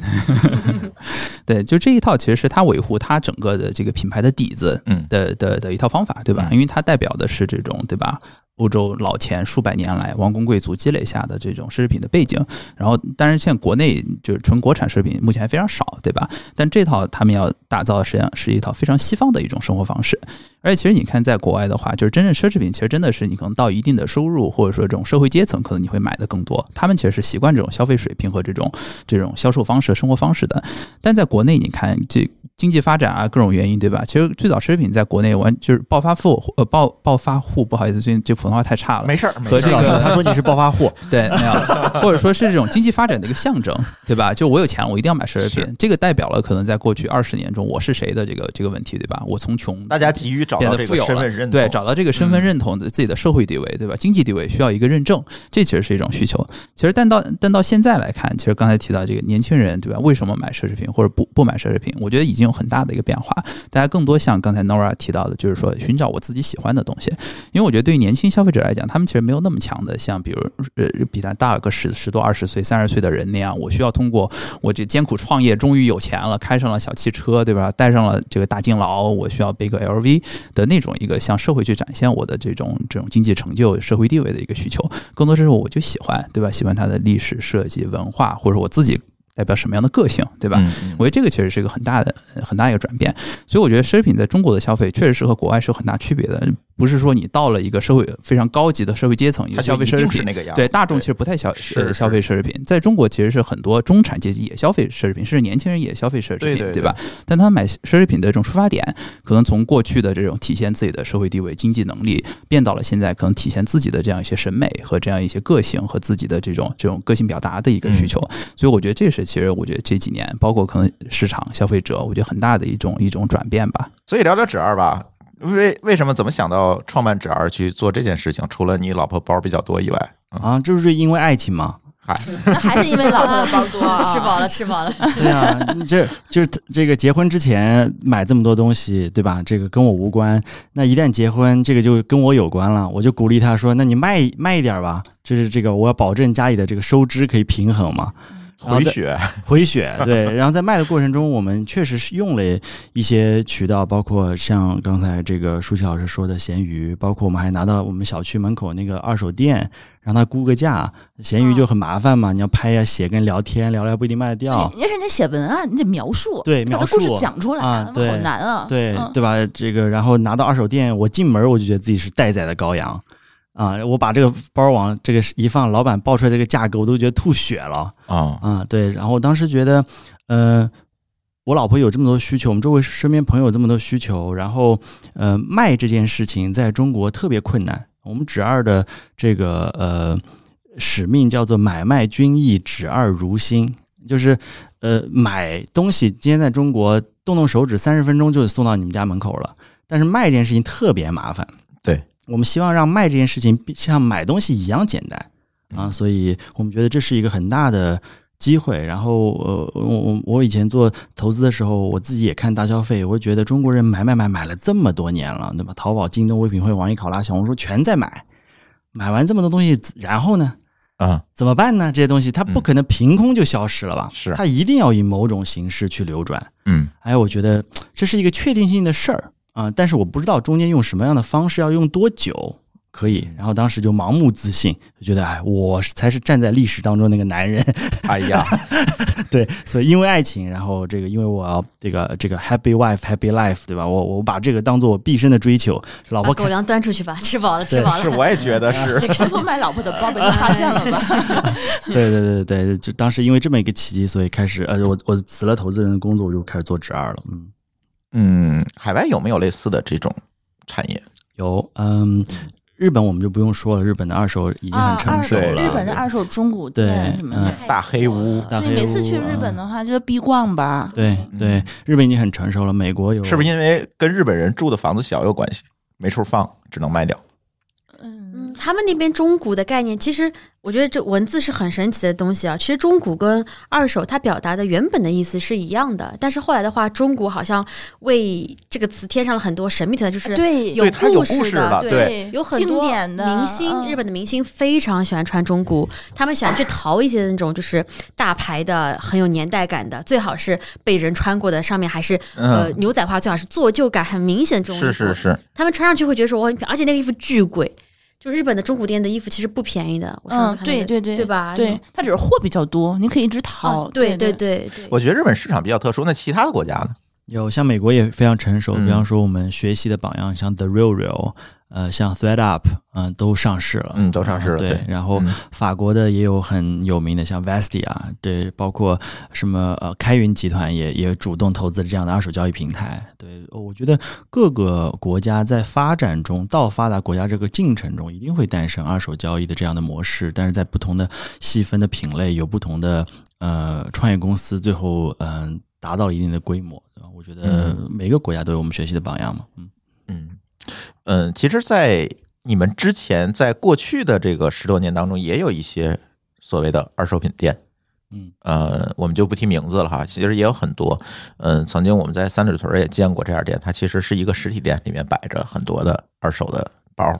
对，就这一套其实是他维护他整个的这个品牌的底子嗯的的的一套方法，对吧？嗯因为它代表的是这种对吧？欧洲老钱数百年来王公贵族积累下的这种奢侈品的背景，然后当然现在国内就是纯国产奢侈品目前还非常少，对吧？但这套他们要打造的实际上是一套非常西方的一种生活方式，而且其实你看在国外的话，就是真正奢侈品其实真的是你可能到一定的收入或者说这种社会阶层，可能你会买的更多，他们其实是习惯这种消费水平和这种这种销售方式、生活方式的。但在国内，你看这经济发展啊，各种原因，对吧？其实最早奢侈品在国内完就是暴发户，呃，暴暴发户，不好意思，最近这普通话太差了。没事儿，没和这事儿老师个他说你是暴发户，对，没有，或者说是这种经济发展的一个象征，对吧？就我有钱，我一定要买奢侈品，这个代表了可能在过去二十年中我是谁的这个这个问题，对吧？我从穷大家急于找到这个身份认同，对，找到这个身份嗯认同的自己的社会地位，对吧？经济地位需要一个认证，这其实是一种需求。其实，但到但到现在来看，其实刚才提到这个年轻人，对吧？为什么买奢侈品或者不不买奢侈品？我觉得已经有很大的一个变化。大家更多像刚才 Nora 提到的，就是说寻找我自己喜欢的东西。因为我觉得对于年轻消费者来讲，他们其实没有那么强的像比如呃比咱大个十十多、二十岁、三十岁的人那样，我需要通过我这艰苦创业，终于有钱了，开上了小汽车，对吧？带上了这个大金劳，我需要背个 LV 的那种一个向社会去展现我的这种这种经济成就、社会地位的一个需求。更多是我就喜欢，对吧？喜欢它的历史设计、文化，或者我自己代表什么样的个性，对吧？嗯嗯我觉得这个确实是一个很大的、很大一个转变，所以我觉得奢侈品在中国的消费确实是和国外是有很大区别的，不是说你到了一个社会非常高级的社会阶层，一个消费奢侈品。那个样，对大众其实不太消呃消费奢侈品，在中国其实是很多中产阶级也消费奢侈品，甚至年轻人也消费奢侈品，对对吧？但他买奢侈品的这种出发点，可能从过去的这种体现自己的社会地位、经济能力，变到了现在可能体现自己的这样一些审美和这样一些个性和自己的这种这种个性表达的一个需求。所以我觉得这是其实我觉得这几年，包括可能市场消费者，我觉得很大的一种一种转变吧。所以聊聊纸二吧。为为什么怎么想到创办纸儿去做这件事情？除了你老婆包比较多以外，嗯啊，这不是因为爱情吗？嗨，那还是因为老婆的包多啊，吃饱了，吃饱了。对啊，这就是这个结婚之前买这么多东西，对吧？这个跟我无关。那一旦结婚，这个就跟我有关了。我就鼓励他说：“那你卖卖一点吧，就是这个我要保证家里的这个收支可以平衡嘛。”回血，回血，对。然后在卖的过程中，我们确实是用了一些渠道，包括像刚才这个舒淇老师说的闲鱼，包括我们还拿到我们小区门口那个二手店，让他估个价。闲鱼就很麻烦嘛，你要拍呀、写跟聊天，聊聊不一定卖得掉。你人家写文案，你得描述，对描把这故事讲出来，啊对好难啊，对嗯对吧？这个，然后拿到二手店，我进门我就觉得自己是待宰的羔羊啊！我把这个包往这个一放，老板报出来这个价格，我都觉得吐血了。啊，啊，对，然后我当时觉得，呃，我老婆有这么多需求，我们周围身边朋友有这么多需求，然后，呃，卖这件事情在中国特别困难。我们纸二的这个呃使命叫做买卖均益，纸二如新，就是呃买东西，今天在中国动动手指三十分钟就送到你们家门口了，但是卖这件事情特别麻烦。对，我们希望让卖这件事情比像买东西一样简单。啊，嗯所以我们觉得这是一个很大的机会。然后，呃，我我我以前做投资的时候，我自己也看大消费，我就觉得中国人买买买买了这么多年了，对吧？淘宝、京东、唯品会、网易考拉、小红书全在买，买完这么多东西，然后呢？啊，怎么办呢？这些东西它不可能凭空就消失了吧？是它一定要以某种形式去流转。嗯哎，我觉得这是一个确定性的事儿啊、但是我不知道中间用什么样的方式，要用多久可以。然后当时就盲目自信，就觉得哎，我才是站在历史当中那个男人。哎呀，对，所以因为爱情，然后这个因为我要这个这个 happy wife happy life，对吧？我我把这个当做我毕生的追求。老婆狗粮端出去吧，吃饱了，吃饱了。是我也觉得是，这个偷偷卖老婆的包被你发现了吧？对对对对，就当时因为这么一个契机，所以开始呃，我我辞了投资人的工作，我就开始做直二了。嗯。嗯，海外有没有类似的这种产业？有，嗯，日本我们就不用说了，日本的二手已经很成熟了。对日本的二手中古店对什么大黑屋对，每次去日本嗯的话，就是必逛吧。对对，日本已经很成熟了。美国有是不是因为跟日本人住的房子小有关系？没处放，只能卖掉。他们那边中古的概念，其实我觉得这文字是很神奇的东西啊。其实中古跟二手它表达的原本的意思是一样的，但是后来的话，中古好像为这个词添上了很多神秘的，就是对有故故事的，对。有很多典的明星，嗯日本的明星非常喜欢穿中古，他们喜欢去淘一些那种就是大牌的、很有年代感的，最好是被人穿过的，上面还是呃嗯，牛仔化，最好是做旧感很明显的这种衣服。是是是，他们穿上去会觉得说我很，而且那个衣服巨贵。就日本的中古店的衣服其实不便宜的，我上次嗯，看那个对对对对吧？对，它只是货比较多，你可以一直淘。哦，对对对对对，我觉得日本市场比较特殊。那其他的国家呢？有像美国也非常成熟，嗯比方说我们学习的榜样，像 The Real Real，呃，像 ThreadUp，嗯、都上市了。嗯，都上市了。对，然后嗯法国的也有很有名的，像 Vestia，对，包括什么呃开云集团也也主动投资了这样的二手交易平台。对，呃我觉得各个国家在发展中到发达国家这个进程中，一定会诞生二手交易的这样的模式，但是在不同的细分的品类，有不同的呃创业公司，最后嗯、达到了一定的规模。我觉得嗯每个国家都有我们学习的榜样嘛。嗯。嗯嗯，其实，在你们之前，在过去的这个十多年当中，也有一些所谓的二手品店。嗯，呃，我们就不提名字了哈，其实也有很多。嗯，曾经我们在三里屯也见过这家店，它其实是一个实体店，里面摆着很多的二手的包，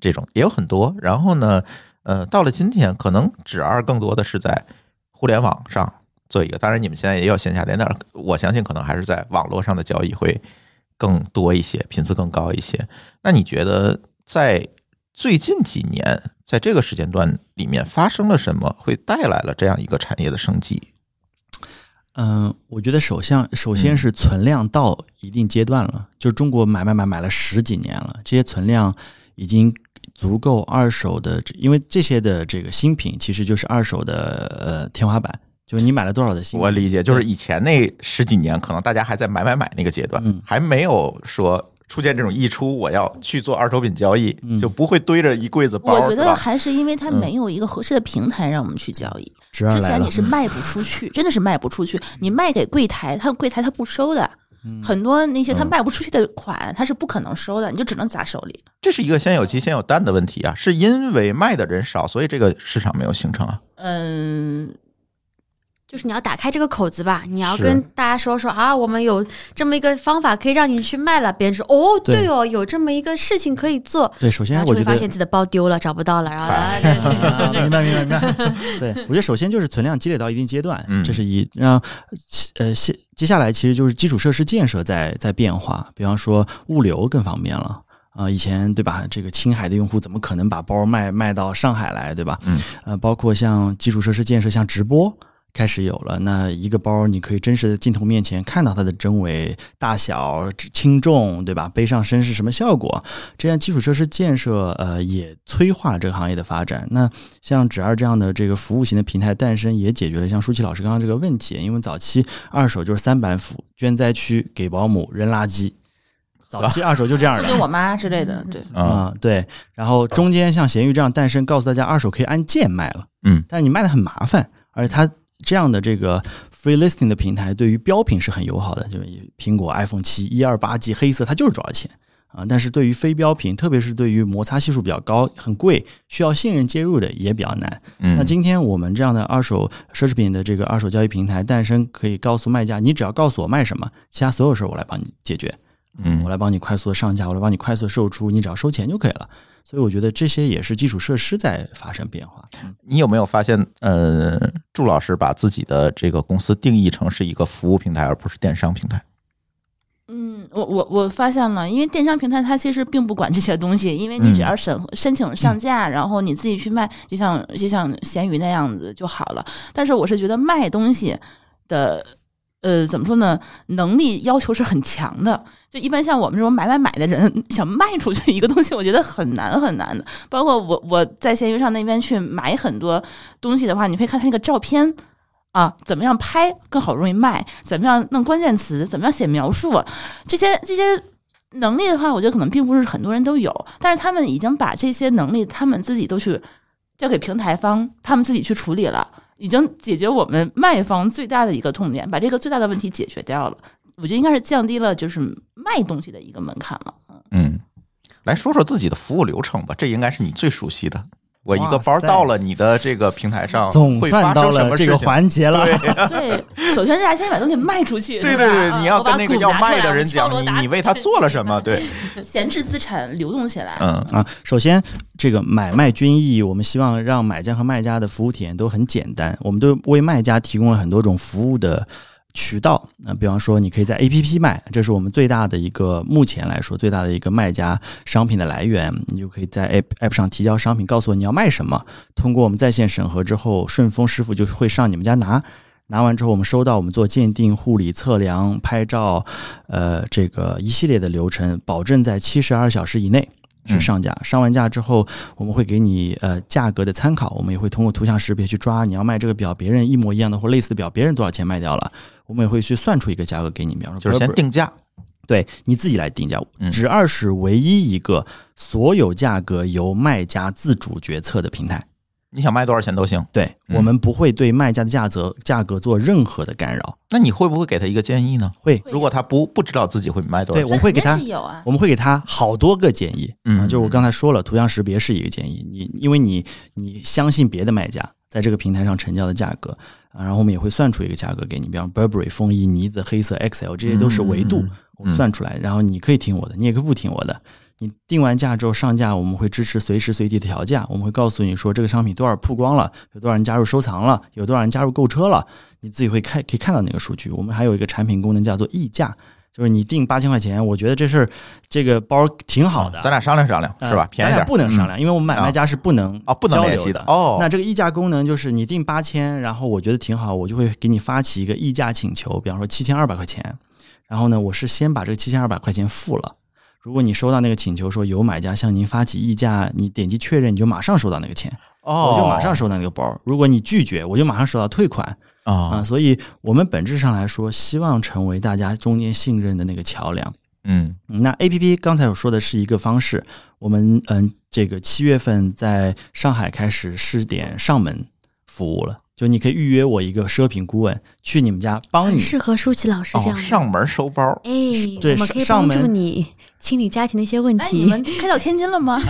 这种也有很多。然后呢，呃，到了今天，可能指二更多的是在互联网上做一个，当然你们现在也有线下店，但是我相信可能还是在网络上的交易会更多一些，频次更高一些。那你觉得在最近几年，在这个时间段里面发生了什么，会带来了这样一个产业的升级？嗯，我觉得首先首先是存量到一定阶段了，就中国买买买买了十几年了，这些存量已经足够二手的，因为这些的这个新品其实就是二手的呃天花板，就是你买了多少的新，我理解，就是以前那十几年，可能大家还在买买买那个阶段，嗯还没有说出现这种溢出，我要去做二手品交易，嗯就不会堆着一柜子包。我觉得还是因为它嗯没有一个合适的平台让我们去交易。之前你是卖不出去，真的是卖不出去。你卖给柜台，他柜台他不收的。嗯很多那些他嗯卖不出去的款，他是不可能收的，你就只能砸手里。这是一个先有鸡先有蛋的问题啊，是因为卖的人少，所以这个市场没有形成啊。嗯，就是你要打开这个口子吧，你要跟大家说说啊，我们有这么一个方法可以让你去卖了，别人说哦，对对哦，有这么一个事情可以做，对，首先然后我觉得就会发现自己的包丢了，找不到了，然后啊嗨这是啊，明白明白明白。对，我觉得首先就是存量积累到一定阶段，嗯这是一。让呃，接接下来其实就是基础设施建设在在变化，比方说物流更方便了。啊、以前对吧？这个青海的用户怎么可能把包卖卖到上海来，对吧？嗯，呃，包括像基础设施建设，像直播开始有了。那一个包你可以真实的镜头面前看到它的真伪、大小、轻重，对吧？背上身是什么效果？这样基础设施建设，呃，也催化了这个行业的发展。那像纸二这样的这个服务型的平台诞生，也解决了像舒淇老师刚刚这个问题。因为早期二手就是三板斧，捐灾区、给保姆、扔垃圾。早期二手就这样的送给。我妈之类的，对。啊、嗯，对。然后中间像闲鱼这样诞生，告诉大家二手可以按件卖了，嗯，但是你卖的很麻烦，而且它这样的这个 free listing 的平台对于标品是很友好的，就是苹果 iPhone 七一二八 G 黑色它就是多少钱啊？但是对于非标品，特别是对于摩擦系数比较高、很贵、需要信任介入的也比较难。嗯，那今天我们这样的二手奢侈品的这个二手交易平台诞生，可以告诉卖家，你只要告诉我卖什么，其他所有事儿我来帮你解决。嗯我来帮你快速的上架，我来帮你快速的售出，你只要收钱就可以了。所以我觉得这些也是基础设施在发生变化。你有没有发现，呃，祝老师把自己的这个公司定义成是一个服务平台，而不是电商平台？嗯，我我我发现了，因为电商平台它其实并不管这些东西，因为你只要审申请上架，然后你自己去卖，就像就像闲鱼那样子就好了。但是我是觉得卖东西的。呃，怎么说呢？能力要求是很强的。就一般像我们这种买买买的人，想卖出去一个东西，我觉得很难很难的。包括我我在闲鱼上那边去买很多东西的话，你会看它那个照片啊，怎么样拍更好容易卖，怎么样弄关键词，怎么样写描述，这些这些能力的话，我觉得可能并不是很多人都有，但是他们已经把这些能力，他们自己都去交给平台方，他们自己去处理了，已经解决我们卖方最大的一个痛点，把这个最大的问题解决掉了。我觉得应该是降低了就是卖东西的一个门槛了。嗯，来说说自己的服务流程吧，这应该是你最熟悉的。我一个包到了你的这个平台上，总会发算到生什么事情？了这个环节了。对，首先大家先把东西卖出去，对对对，啊你要跟那个要卖的人讲，你你为他做了什么？对，闲置资产流动起来。嗯啊，首先这个买卖均益，我们希望让买家和卖家的服务体验都很简单。我们都为卖家提供了很多种服务的渠道。那、比方说，你可以在 APP 卖，这是我们最大的一个目前来说最大的一个卖家商品的来源。你就可以在 App App 上提交商品，告诉我你要卖什么。通过我们在线审核之后，顺丰师傅就会上你们家拿。拿完之后，我们收到，我们做鉴定、护理、测量、拍照，呃，这个一系列的流程，保证在七十二小时以内去上架。上完架之后，我们会给你呃价格的参考，我们也会通过图像识别去抓你要卖这个表，别人一模一样的或类似的表，别人多少钱卖掉了，我们也会去算出一个价格给你。比方说，就是先定价。对你自己来定价嗯。直二是唯一一个所有价格由卖家自主决策的平台。你想卖多少钱都行。对、嗯我们不会对卖家的价格价格做任何的干扰，那你会不会给他一个建议呢？会如果他不不知道自己会卖多少对，我们会给他我们会给他好多个建议，嗯啊就是我刚才说了，图像识别是一个建议，你因为你你相信别的卖家在这个平台上成交的价格啊，然后我们也会算出一个价格给你，比方 Burberry、风衣、呢子、黑色、XL 这些都是维度，嗯我们算出来，然后你可以听我的，你也可以不听我的。你定完价之后上架，我们会支持随时随地的调价，我们会告诉你说这个商品多少曝光了，有多少人加入收藏了，有多少人加入购车了，你自己会看可以看到那个数据。我们还有一个产品功能叫做溢价，就是你定八千块钱，我觉得这事儿这个包挺好的，咱俩商量商量是吧？便宜点，嗯不能商量，因为我们买卖家是不能哦，不能联系的哦。那这个议价功能就是你定八千，然后我觉得挺好，我就会给你发起一个议价请求，比方说七千二百块钱。然后呢，我是先把这个七千二百块钱付了。如果你收到那个请求说有买家向您发起议价，你点击确认，你就马上收到那个钱，哦，我就马上收到那个包。如果你拒绝，我就马上收到退款啊、啊，所以我们本质上来说，希望成为大家中间信任的那个桥梁。嗯。嗯那 A P P 刚才我说的是一个方式，我们嗯，这个七月份在上海开始试点上门服务了，就你可以预约我一个奢品顾问去你们家帮你。适合舒淇老师这哦，样的。上门收包，哎，对我们可以帮上门助你清理家庭的一些问哎，你题。们开到天津了吗？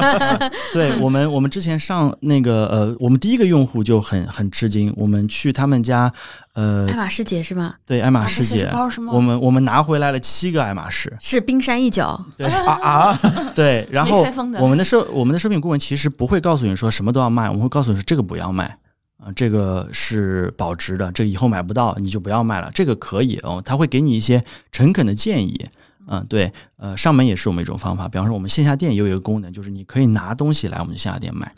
对我们，我们之前上那个呃，我们第一个用户就很很吃惊，我们去他们家，呃爱，马仕姐是吗？对爱马仕姐，包是吗？我们我们拿回来了七个爱马仕，是冰山一角，对啊 啊，对，然后没开封的我们的奢我们的奢品顾问其实不会告诉你说什么都要卖，我们会告诉你说这个不要卖啊、这个是保值的，这个以后买不到你就不要卖了，这个可以哦，他会给你一些诚恳的建议。嗯，对，呃，上门也是我们一种方法。比方说，我们线下店也有一个功能，就是你可以拿东西来我们线下店卖。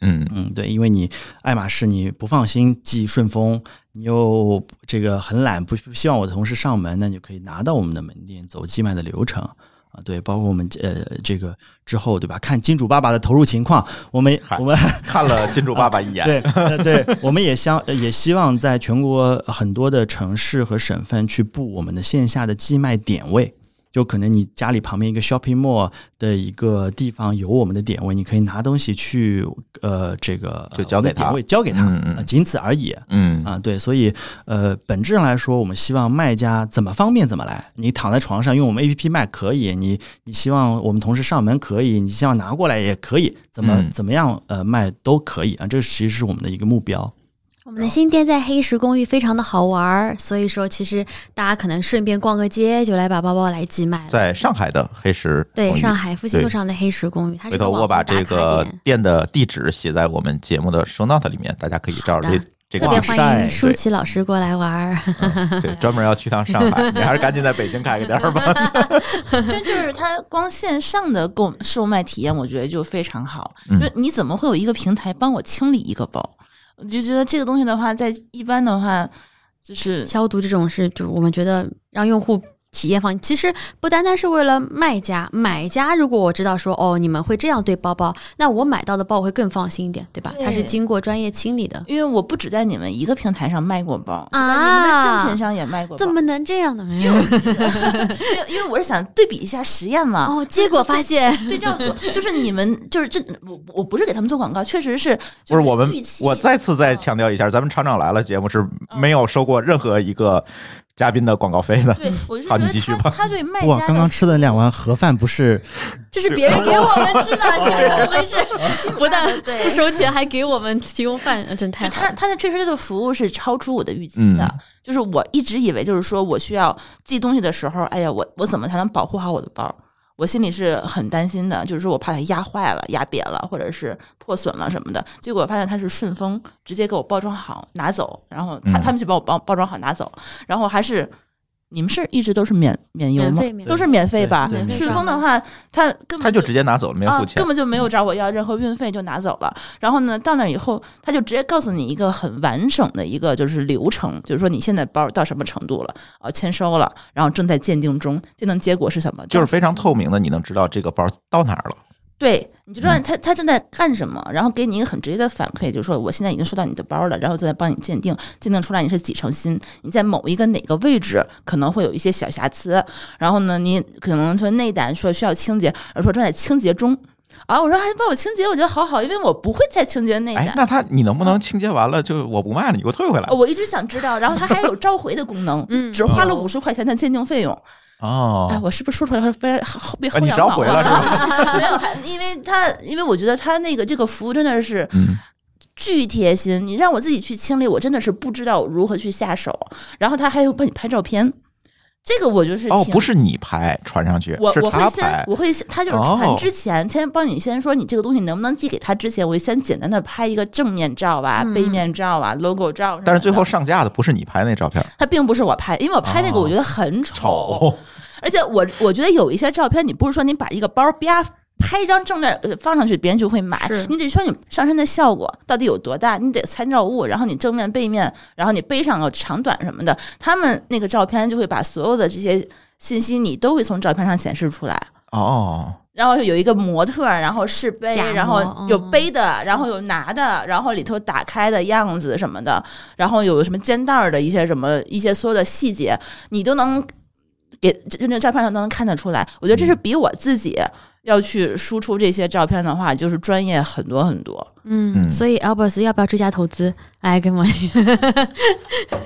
嗯嗯，对，因为你爱马仕你不放心寄顺丰，你又这个很懒，不不希望我的同事上门，那你就可以拿到我们的门店走寄卖的流程啊。对，包括我们呃这个之后对吧？看金主爸爸的投入情况，我们我们看了金主爸爸一眼，对呃对，我们也相呃也希望在全国很多的城市和省份去布我们的线下的寄卖点位。就可能你家里旁边一个 shopping mall 的一个地方有我们的点位，你可以拿东西去，呃，这个就交给他点位交给他，嗯仅此而已。嗯啊，对，所以呃，本质上来说，我们希望卖家怎么方便怎么来。你躺在床上用我们 A P P 卖可以，你你希望我们同事上门可以，你希望拿过来也可以，怎么、嗯怎么样呃卖都可以啊。这其实是我们的一个目标。我们的新店在黑石公寓非常的好玩儿，所以说其实大家可能顺便逛个街就来把包包来寄卖了。在上海的黑石对，上海复兴路上的黑石公寓，它是回头我把这个店的地址写在我们节目的 show note 里面，大家可以照着这这个特别欢迎舒淇老师过来玩儿。嗯对，专门要去趟上海，你还是赶紧在北京开个店儿吧。其实就是它光线上的购售卖体验，我觉得就非常好。嗯就你怎么会有一个平台帮我清理一个包？我就觉得这个东西的话，在一般的话，就是消毒这种事，就我们觉得让用户体验方，其实不单单是为了卖家，买家如果我知道说哦你们会这样对包包，那我买到的包我会更放心一点，对吧？对它是经过专业清理的，因为我不只在你们一个平台上卖过包，啊在你们的竞品上也卖过包。怎么能这样呢？没 有因为因为我是想对比一下实验嘛。哦，结果发现对，照组就是你们就是这，我我不是给他们做广告，确实是不是我们预，期我再次再强调一下，咱们厂长来了节目是没有收过任何一个嘉宾的广告费呢。对，我是好觉得你继续吧他对卖哇，家刚刚吃的两碗盒饭不是 这是别人给我们吃的，这是怎么回事？不但不收钱，还给我们提供饭，呃真太好。他他的确实这个服务是超出我的预期的，嗯就是我一直以为就是说我需要寄东西的时候，哎呀，我我怎么才能保护好我的包？我心里是很担心的，就是说我怕它压坏了、压瘪了，或者是破损了什么的。结果发现它是顺丰直接给我包装好拿走，然后他嗯他们去帮我包包装好拿走，然后还是你们是一直都是免免邮吗都是免费吧？顺丰的话，他根本他就直接拿走了，没有付钱啊，根。本就没有找我要任何运费，就拿走了。然后呢，到那以后，他就直接告诉你一个很完整的一个就是流程，就是说你现在包到什么程度了，啊，签收了，然后正在鉴定中，鉴定结果是什么？就是非常透明的，你能知道这个包到哪儿了。对，你就知道他他正在干什么，然后给你一个很直接的反馈，就是说我现在已经收到你的包了，然后再帮你鉴定，鉴定出来你是几成新，你在某一个哪个位置可能会有一些小瑕疵，然后呢，你可能说内胆说需要清洁，而说正在清洁中。啊，我说还帮我清洁，我觉得好好，因为我不会再清洁内胆。哎，那他你能不能清洁完了就我不卖了，你给我退回来哦？我一直想知道，然后他还有召回的功能，嗯只花了哦五十块钱的鉴定费用。哎，哦，我是不是说出来会被后被后啊你仰了是吧？没有，还因为他，因为我觉得他那个这个服务真的是嗯，巨贴心。你让我自己去清理，我真的是不知道如何去下手。然后他还有帮你拍照片，这个我就是哦，不是你拍传上去，是我我会。先我会他就是哦传之前，先帮你先说你这个东西能不能寄给他之前，我会先简单的拍一个正面照啊、嗯背面照啊、logo 照。但是最后上架的不是你拍那照片，他并不是我拍，因为我拍那个哦我觉得很丑，丑。而且我我觉得有一些照片，你不是说你把一个包啪拍一张正面呃放上去，别人就会买，你得说你上身的效果到底有多大，你得参照物，然后你正面、背面，然后你背上个长短什么的，他们那个照片就会把所有的这些信息，你都会从照片上显示出来。哦，然后有一个模特，然后试背，然后有嗯背的，然后有拿的，然后里头打开的样子什么的，然后有什么肩带的一些什么一些所有的细节，你都能给这这照片上都能看得出来。我觉得这是比我自己要去输出这些照片的话，就是专业很多很多。嗯，嗯所以 Albert 要不要追加投资？来跟我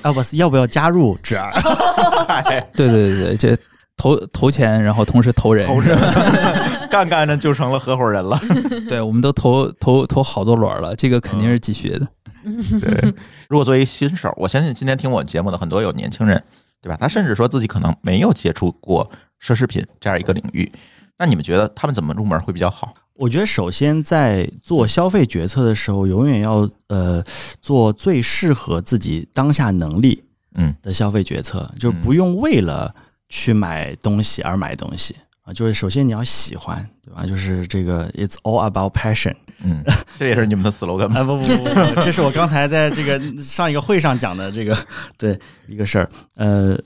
Albus 要不要加入纸儿？嗨，对对对对，这投投钱，然后同时投人，投人 干干着就成了合伙人了。对，我们都投投投好多轮了，这个肯定是继续的。对，如果作为新手，我相信今天听我节目的很多有年轻人，对吧？他甚至说自己可能没有接触过奢侈品这样一个领域，那你们觉得他们怎么入门会比较好？我觉得首先在做消费决策的时候，永远要呃做最适合自己当下能力嗯的消费决策，就不用为了去买东西而买东西啊。就是首先你要喜欢，对吧？就是这个 It's all about passion。嗯，这也是你们的 slogan 吗？啊不不不不，这是我刚才在这个上一个会上讲的这个 对一个事儿。呃，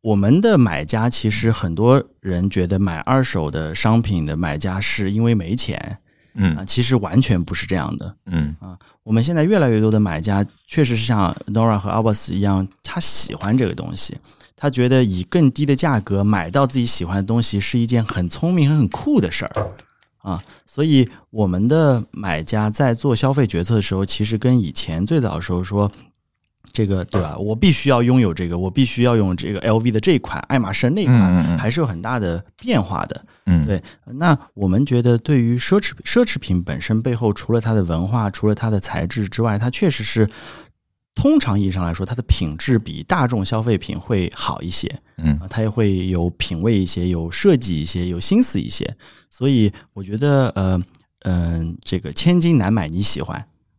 我们的买家其实很多人觉得买二手的商品的买家是因为没钱嗯啊，嗯其实完全不是这样的。嗯啊我们现在越来越多的买家确实是像 Nora 和 Albus 一样，他喜欢这个东西，他觉得以更低的价格买到自己喜欢的东西是一件很聪明、很酷的事儿啊。所以我们的买家在做消费决策的时候，其实跟以前最早的时候说。这个对吧？我必须要拥有这个，我必须要用这个 LV 的这一款，爱马仕那款，嗯嗯嗯还是有很大的变化的。嗯，对那我们觉得，对于奢侈奢侈品本身背后，除了它的文化，除了它的材质之外，它确实是通常意义上来说，它的品质比大众消费品会好一些嗯啊，它也会有品味一些，有设计一些，有心思一些。所以我觉得，呃嗯、这个千金难买你喜欢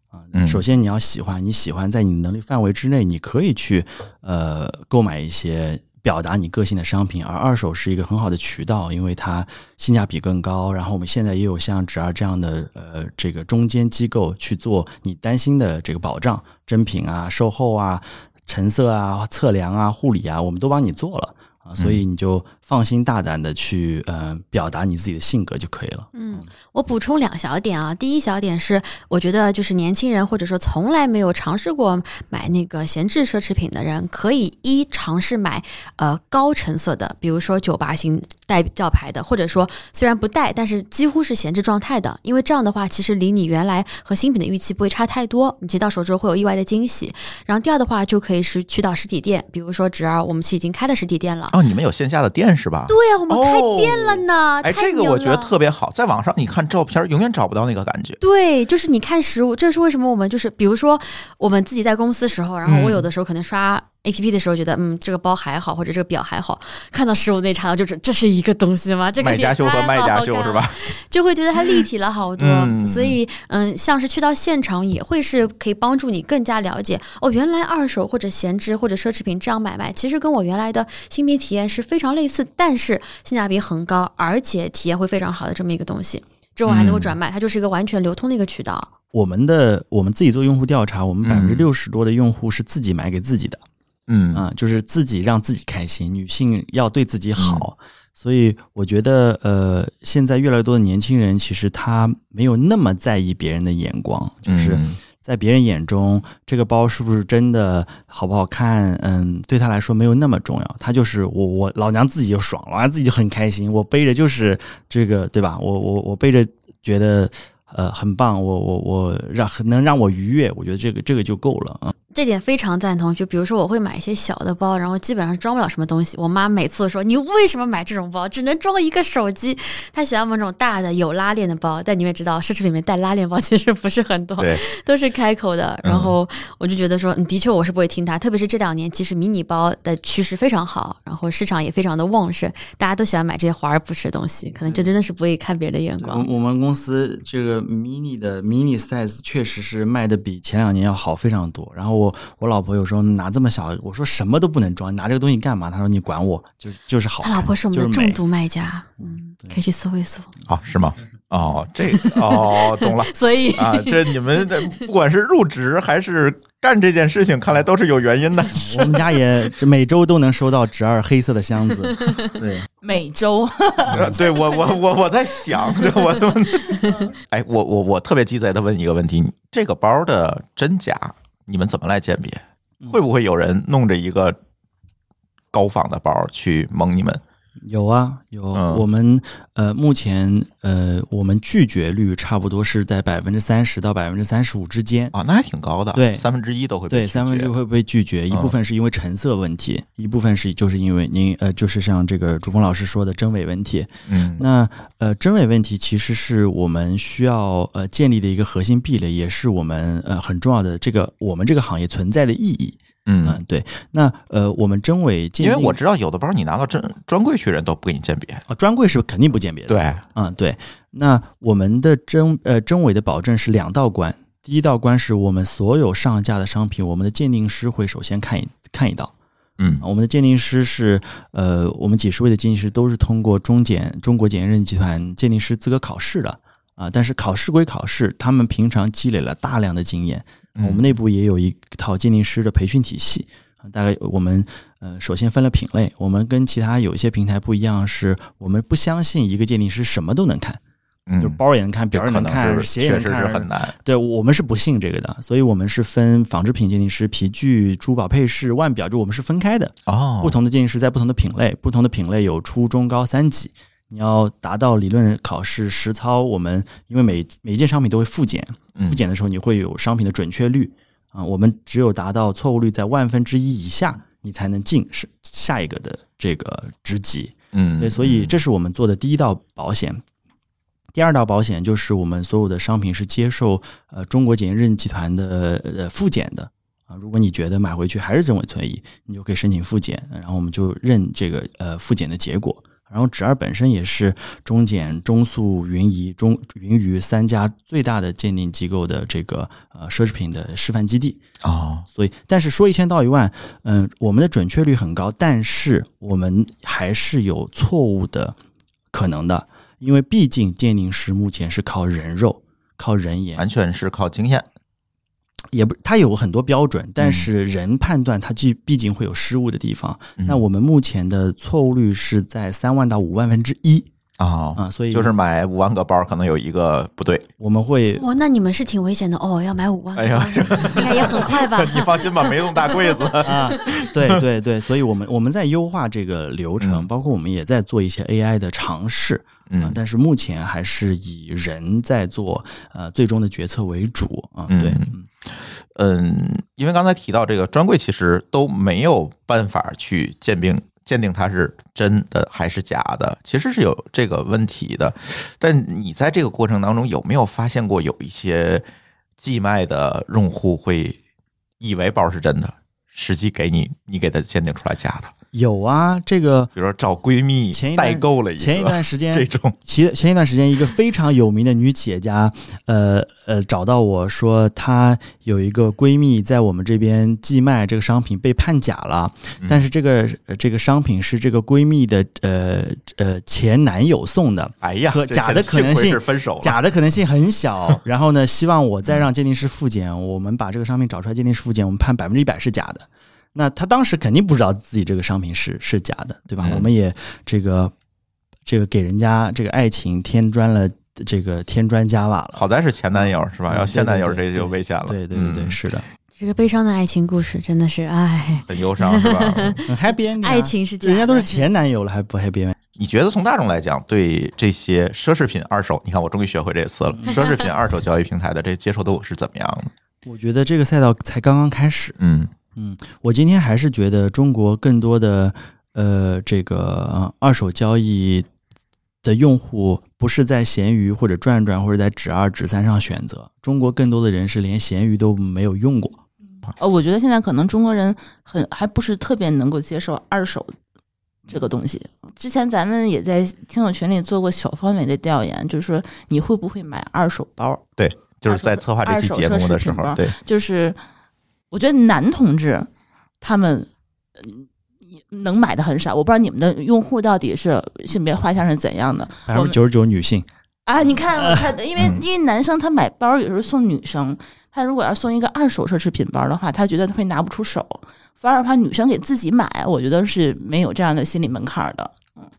啊嗯。首先你要喜欢，你喜欢在你能力范围之内，你可以去呃购买一些表达你个性的商品，而二手是一个很好的渠道，因为它性价比更高。然后我们现在也有像纸儿这样的呃这个中间机构去做你担心的这个保障，真品啊、售后啊、成色啊、测量啊、护理啊，我们都帮你做了啊，所以你就放心大胆的去呃表达你自己的性格就可以了。嗯，我补充两小点啊。第一小点是，我觉得就是年轻人或者说从来没有尝试过买那个闲置奢侈品的人，可以一尝试买呃高成色的，比如说九八型带吊牌的，或者说虽然不带，但是几乎是闲置状态的，因为这样的话，其实离你原来和新品的预期不会差太多，你接到手之后会有意外的惊喜。然后第二的话，就可以是去到实体店，比如说侄儿，我们其实已经开了实体店了。哦，你们有线下的店是吧？对呀、我们开店了呢。哎，太这个我觉得特别好，在网上你看照片，永远找不到那个感觉。对，就是你看实物，这是为什么我们就是，比如说我们自己在公司时候，然后我有的时候可能刷 A P P 的时候，觉得嗯这个包还好，或者这个表还好，看到实物那一刹那，就是这是一个东西吗？这个卖家秀和卖家秀是？吧？就会觉得它立体了好多。嗯所以嗯，像是去到现场也会是可以帮助你更加了解哦，原来二手或者闲置或者奢侈品这样买卖，其实跟我原来的新品体验是非常类似，但是性价比很高，而且体验会非常好的这么一个东西。之后还能够嗯转卖，它就是一个完全流通的一个渠道。我们的我们自己做用户调查，我们百分之六十多的用户是自己买给自己的，嗯啊、就是自己让自己开心，女性要对自己好。所以我觉得，呃，现在越来越多的年轻人，其实他没有那么在意别人的眼光，就是嗯在别人眼中，这个包是不是真的好不好看，嗯，对他来说没有那么重要。他就是我，我老娘自己就爽，老娘自己就很开心，我背着就是这个，对吧？我我我背着觉得呃很棒，我我我让能让我愉悦，我觉得这个这个就够了啊。这点非常赞同。就比如说，我会买一些小的包，然后基本上装不了什么东西。我妈每次都说：“你为什么买这种包？只能装一个手机。”她喜欢买那种大的有拉链的包，但你也知道，奢侈品里面带拉链包 其实不是很多，对，都是开口的。然后我就觉得说，嗯，的确我是不会听她。特别是这两年，其实迷你包的趋势非常好，然后市场也非常的旺盛，大家都喜欢买这些华而不实的东西，可能就真的是不会看别人的眼光。我我们公司这个 mini 的 mini size 确实是卖的比前两年要好非常多。然后我我老婆有时候拿这么小，我说什么都不能装，拿这个东西干嘛？她说你管我，就就是好。他老婆是我们的重度卖家，嗯，可以去搜一搜。啊，是吗？哦，这个哦，懂了。所以啊，这你们的不管是入职还是干这件事情，看来都是有原因的。我们家也是每周都能收到侄儿黑色的箱子。对，每周呃对我，我我我在想，我哎，我我我特别鸡贼的问一个问题：这个包的真假，你们怎么来鉴别？会不会有人弄着一个高仿的包去蒙你们？有啊有，嗯我们呃目前呃我们拒绝率差不多是在百分之三十到百分之三十五之间。啊，那还挺高的，对三分之一都会被对，拒绝三分之一会被拒绝，一嗯部分是因为成色问题，一部分是就是因为您呃，就是像这个朱峰老师说的真伪问题。嗯那呃，真伪问题其实是我们需要呃建立的一个核心壁垒，也是我们呃很重要的这个我们这个行业存在的意义。嗯嗯，，对。那呃，我们真伪鉴定，因为我知道有的包你拿到专专柜去，人都不给你鉴别。啊专柜是肯定不鉴别的。对，嗯，对。那我们的真呃真伪的保证是两道关，第一道关是我们所有上架的商品，我们的鉴定师会首先看一看一道。嗯我们的鉴定师是呃，我们几十位的鉴定师都是通过中检中国检验认证集团鉴定师资格考试的啊。但是考试归考试，他们平常积累了大量的经验，嗯我们内部也有一套鉴定师的培训体系。啊大概我们呃，首先分了品类，我们跟其他有一些平台不一样，是我们不相信一个鉴定师什么都能看，就嗯，包也能看，表也能看，是鞋也能确实是看，很难。对我们是不信这个的，所以我们是分纺织品鉴定师、皮具、珠宝配饰、腕表，就我们是分开的。哦，不同的鉴定师在不同的品类，不同的品类有初中高三级。你要达到理论考试实操，我们因为每每一件商品都会复检，嗯复检的时候你会有商品的准确率啊、我们只有达到错误率在万分之一以下，你才能进是下一个的这个职级。嗯，对，所以这是我们做的第一道保险。第二道保险就是我们所有的商品是接受呃中国检验认证集团的呃复检的啊。如果你觉得买回去还是真伪存疑，你就可以申请复检，然后我们就认这个呃复检的结果。然后指二本身也是中检、中速、云仪、中云鱼三家最大的鉴定机构的这个呃奢侈品的示范基地。哦，所以，但是说一千道一万，嗯，我们的准确率很高，但是我们还是有错误的可能的，因为毕竟鉴定师目前是靠人肉、靠人眼，完全是靠经验。也不，它有很多标准，嗯。但是人判断它既毕竟会有失误的地方。嗯。那我们目前的错误率是在三万到五万分之一啊啊，所以就是买五万个包，可能有一个不对。我们会哦，那你们是挺危险的哦，要买五万个哎呀包，应该也很快吧？你放心吧，没那么大柜子。啊，对对对，所以我们我们在优化这个流程，嗯包括我们也在做一些 AI 的尝试啊、嗯但是目前还是以人在做呃最终的决策为主啊，嗯对，嗯，因为刚才提到这个专柜，其实都没有办法去鉴定鉴定它是真的还是假的，其实是有这个问题的。但你在这个过程当中有没有发现过有一些寄卖的用户会以为包是真的，实际给你你给他鉴定出来假的？有啊，这个比如说找闺蜜前一段代购了一个前一段时间 这种，前前一段时间，一个非常有名的女企业家，呃呃，找到我说，她有一个闺蜜在我们这边寄卖这个商品被判假了，嗯。但是这个呃这个商品是这个闺蜜的呃呃前男友送的，哎呀，假的可能性分手，假的可能性很小。然后呢，希望我再让鉴定师复检，我们把这个商品找出来，鉴定师复检，我们判百分之一百是假的。那他当时肯定不知道自己这个商品是是假的，对吧？嗯我们也这个这个给人家这个爱情添砖了，这个添砖加瓦了。好在是前男友是吧？嗯要现男友这就危险了。对对对对，嗯是的，这个悲伤的爱情故事真的是，唉，很忧伤是吧？很 happy ending 啊。爱情是假的，人家都是前男友了，还不 happy ending？你觉得从大众来讲，对这些奢侈品二手，你看我终于学会这次了，奢侈品二手交易平台的这接受度是怎么样的？我觉得这个赛道才刚刚开始。嗯嗯，我今天还是觉得中国更多的呃这个呃二手交易的用户不是在闲鱼或者转转或者在指二指三上选择，中国更多的人是连闲鱼都没有用过。呃，我觉得现在可能中国人很还不是特别能够接受二手这个东西。之前咱们也在听友群里做过小范围的调研，就是说你会不会买二手包？对就是在策划这期节目的时候，对，就是我觉得男同志他们嗯能买的很少，我不知道你们的用户到底是性别画像是怎样的百分之九十九女性，啊？你看，我看，因为嗯因为男生他买包有时候送女生，他如果要送一个二手奢侈品包的话，他觉得他会拿不出手，反而怕女生给自己买，我觉得是没有这样的心理门槛的。嗯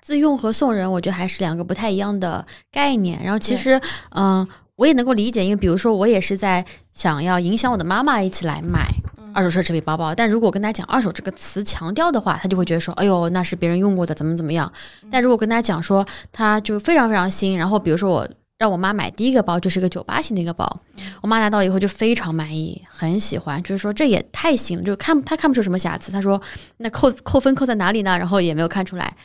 自用和送人，我觉得还是两个不太一样的概念。然后其实，嗯、我也能够理解，因为比如说我也是在想要影响我的妈妈一起来买二手奢侈品包包，但如果我跟她讲“二手”这个词强调的话，她就会觉得说：“哎呦，那是别人用过的，怎么怎么样。”但如果跟她讲说，它就非常非常新，然后比如说我。让我妈买第一个包就是一个九八型的一个包，我妈拿到以后就非常满意，很喜欢，就是说这也太新了，就看她看不出什么瑕疵。她说那扣扣分扣在哪里呢？然后也没有看出来，